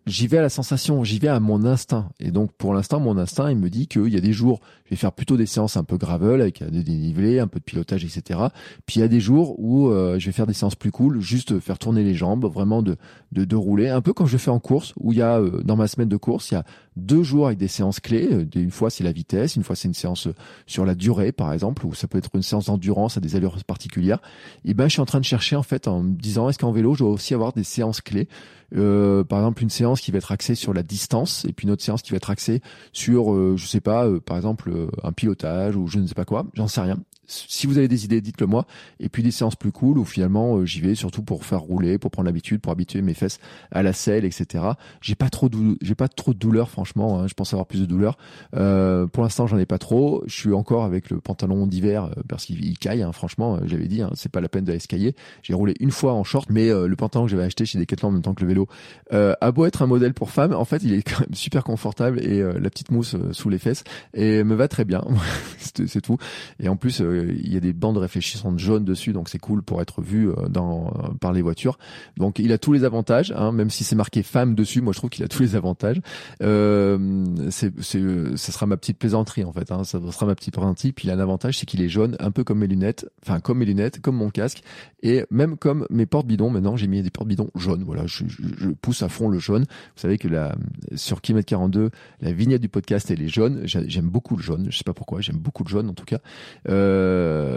j'y vais à la sensation, j'y vais à mon instinct. Et donc, pour l'instant, mon instinct, il me dit qu'il y a des jours, je vais faire plutôt des séances un peu gravel avec des dénivelés, un peu de pilotage, etc. Puis il y a des jours où euh, je vais faire des séances plus cool, juste faire tourner les jambes, vraiment de, de, de rouler, un peu comme je fais en course, où il y a, euh, dans ma semaine de course, il y a deux jours avec des séances clés. Euh, une fois, c'est la vitesse, une fois, c'est une séance sur la durée, par exemple, ou ça peut être une séance d'endurance à des allures particulières. Et ben, je suis en train de chercher, en fait, en me disant, est-ce qu'en vélo, je dois aussi avoir des séances clés? Euh, par exemple une séance qui va être axée sur la distance et puis une autre séance qui va être axée sur euh, je sais pas euh, par exemple euh, un pilotage ou je ne sais pas quoi j'en sais rien si vous avez des idées, dites-le moi. Et puis des séances plus cool où finalement euh, j'y vais surtout pour faire rouler, pour prendre l'habitude, pour habituer mes fesses à la selle, etc. J'ai pas trop j'ai pas trop de douleur franchement. Hein. Je pense avoir plus de douleur. Euh, pour l'instant, j'en ai pas trop. Je suis encore avec le pantalon d'hiver euh, parce qu'il caille. Hein. Franchement, euh, j'avais dit, hein, c'est pas la peine d'aller escailler. J'ai roulé une fois en short, mais le pantalon que j'avais acheté chez Decathlon en même temps que le vélo euh, a beau être un modèle pour femme, en fait, il est quand même super confortable et la petite mousse sous les fesses et me va très bien. c'est tout. Et en plus il y a des bandes réfléchissantes jaunes dessus, donc c'est cool pour être vu euh, dans, euh, par les voitures. Donc il a tous les avantages, hein, même si c'est marqué femme dessus, moi je trouve qu'il a tous les avantages. Euh, c'est, c'est, ça sera ma petite plaisanterie en fait, hein, ça sera ma petite plaisanterie. Puis il a un avantage, c'est qu'il est jaune, un peu comme mes lunettes, enfin comme mes lunettes, comme mon casque, et même comme mes portes-bidons. Maintenant j'ai mis des portes-bidons jaunes. Voilà, je, pousse à fond le jaune. Vous savez que la, sur Kilomètre 42, la vignette du podcast elle est jaune. J'aime beaucoup le jaune. Je sais pas pourquoi, j'aime beaucoup le jaune en tout cas. Euh,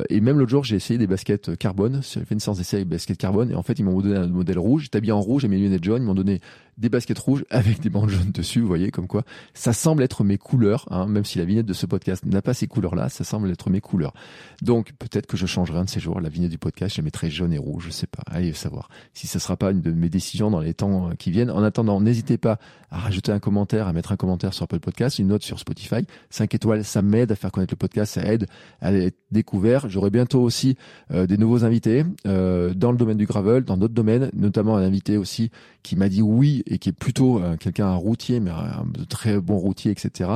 et même l'autre jour, j'ai essayé des baskets carbone. J'ai fait une séance d'essai avec baskets carbone. Et en fait, ils m'ont donné un modèle rouge. J'étais habillé en rouge et mes lunettes jaunes. Ils m'ont donné des baskets rouges avec des bandes jaunes dessus, vous voyez, comme quoi ça semble être mes couleurs, hein, même si la vignette de ce podcast n'a pas ces couleurs-là, ça semble être mes couleurs. Donc peut-être que je changerai un de ces jours, la vignette du podcast, je mettrai jaune et rouge, je sais pas, allez savoir si ce sera pas une de mes décisions dans les temps euh, qui viennent. En attendant, n'hésitez pas à rajouter un commentaire, à mettre un commentaire sur Apple Podcast, une note sur Spotify, 5 étoiles, ça m'aide à faire connaître le podcast, ça aide à être découvert. J'aurai bientôt aussi euh, des nouveaux invités euh, dans le domaine du gravel, dans d'autres domaines, notamment un invité aussi qui m'a dit oui et qui est plutôt euh, quelqu'un un routier, mais un, très bon routier, etc.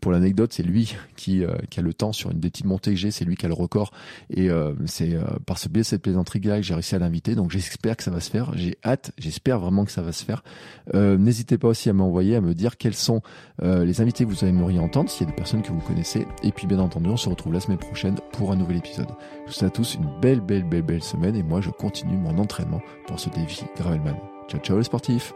Pour l'anecdote, c'est lui qui, euh, qui, a le temps sur une des petites montées que j'ai, c'est lui qui a le record. Et euh, c'est par ce biais de cette plaisanterie-là que j'ai réussi à l'inviter. Donc j'espère que ça va se faire. J'ai hâte, j'espère vraiment que ça va se faire. N'hésitez pas aussi à m'envoyer, à me dire quels sont les invités que vous aimeriez entendre, s'il y a des personnes que vous connaissez. Et puis bien entendu, on se retrouve la semaine prochaine pour un nouvel épisode. Je vous souhaite à tous une belle, belle, belle, belle semaine. Et moi, je continue mon entraînement pour ce défi Gravelman. Ciao, ciao les sportifs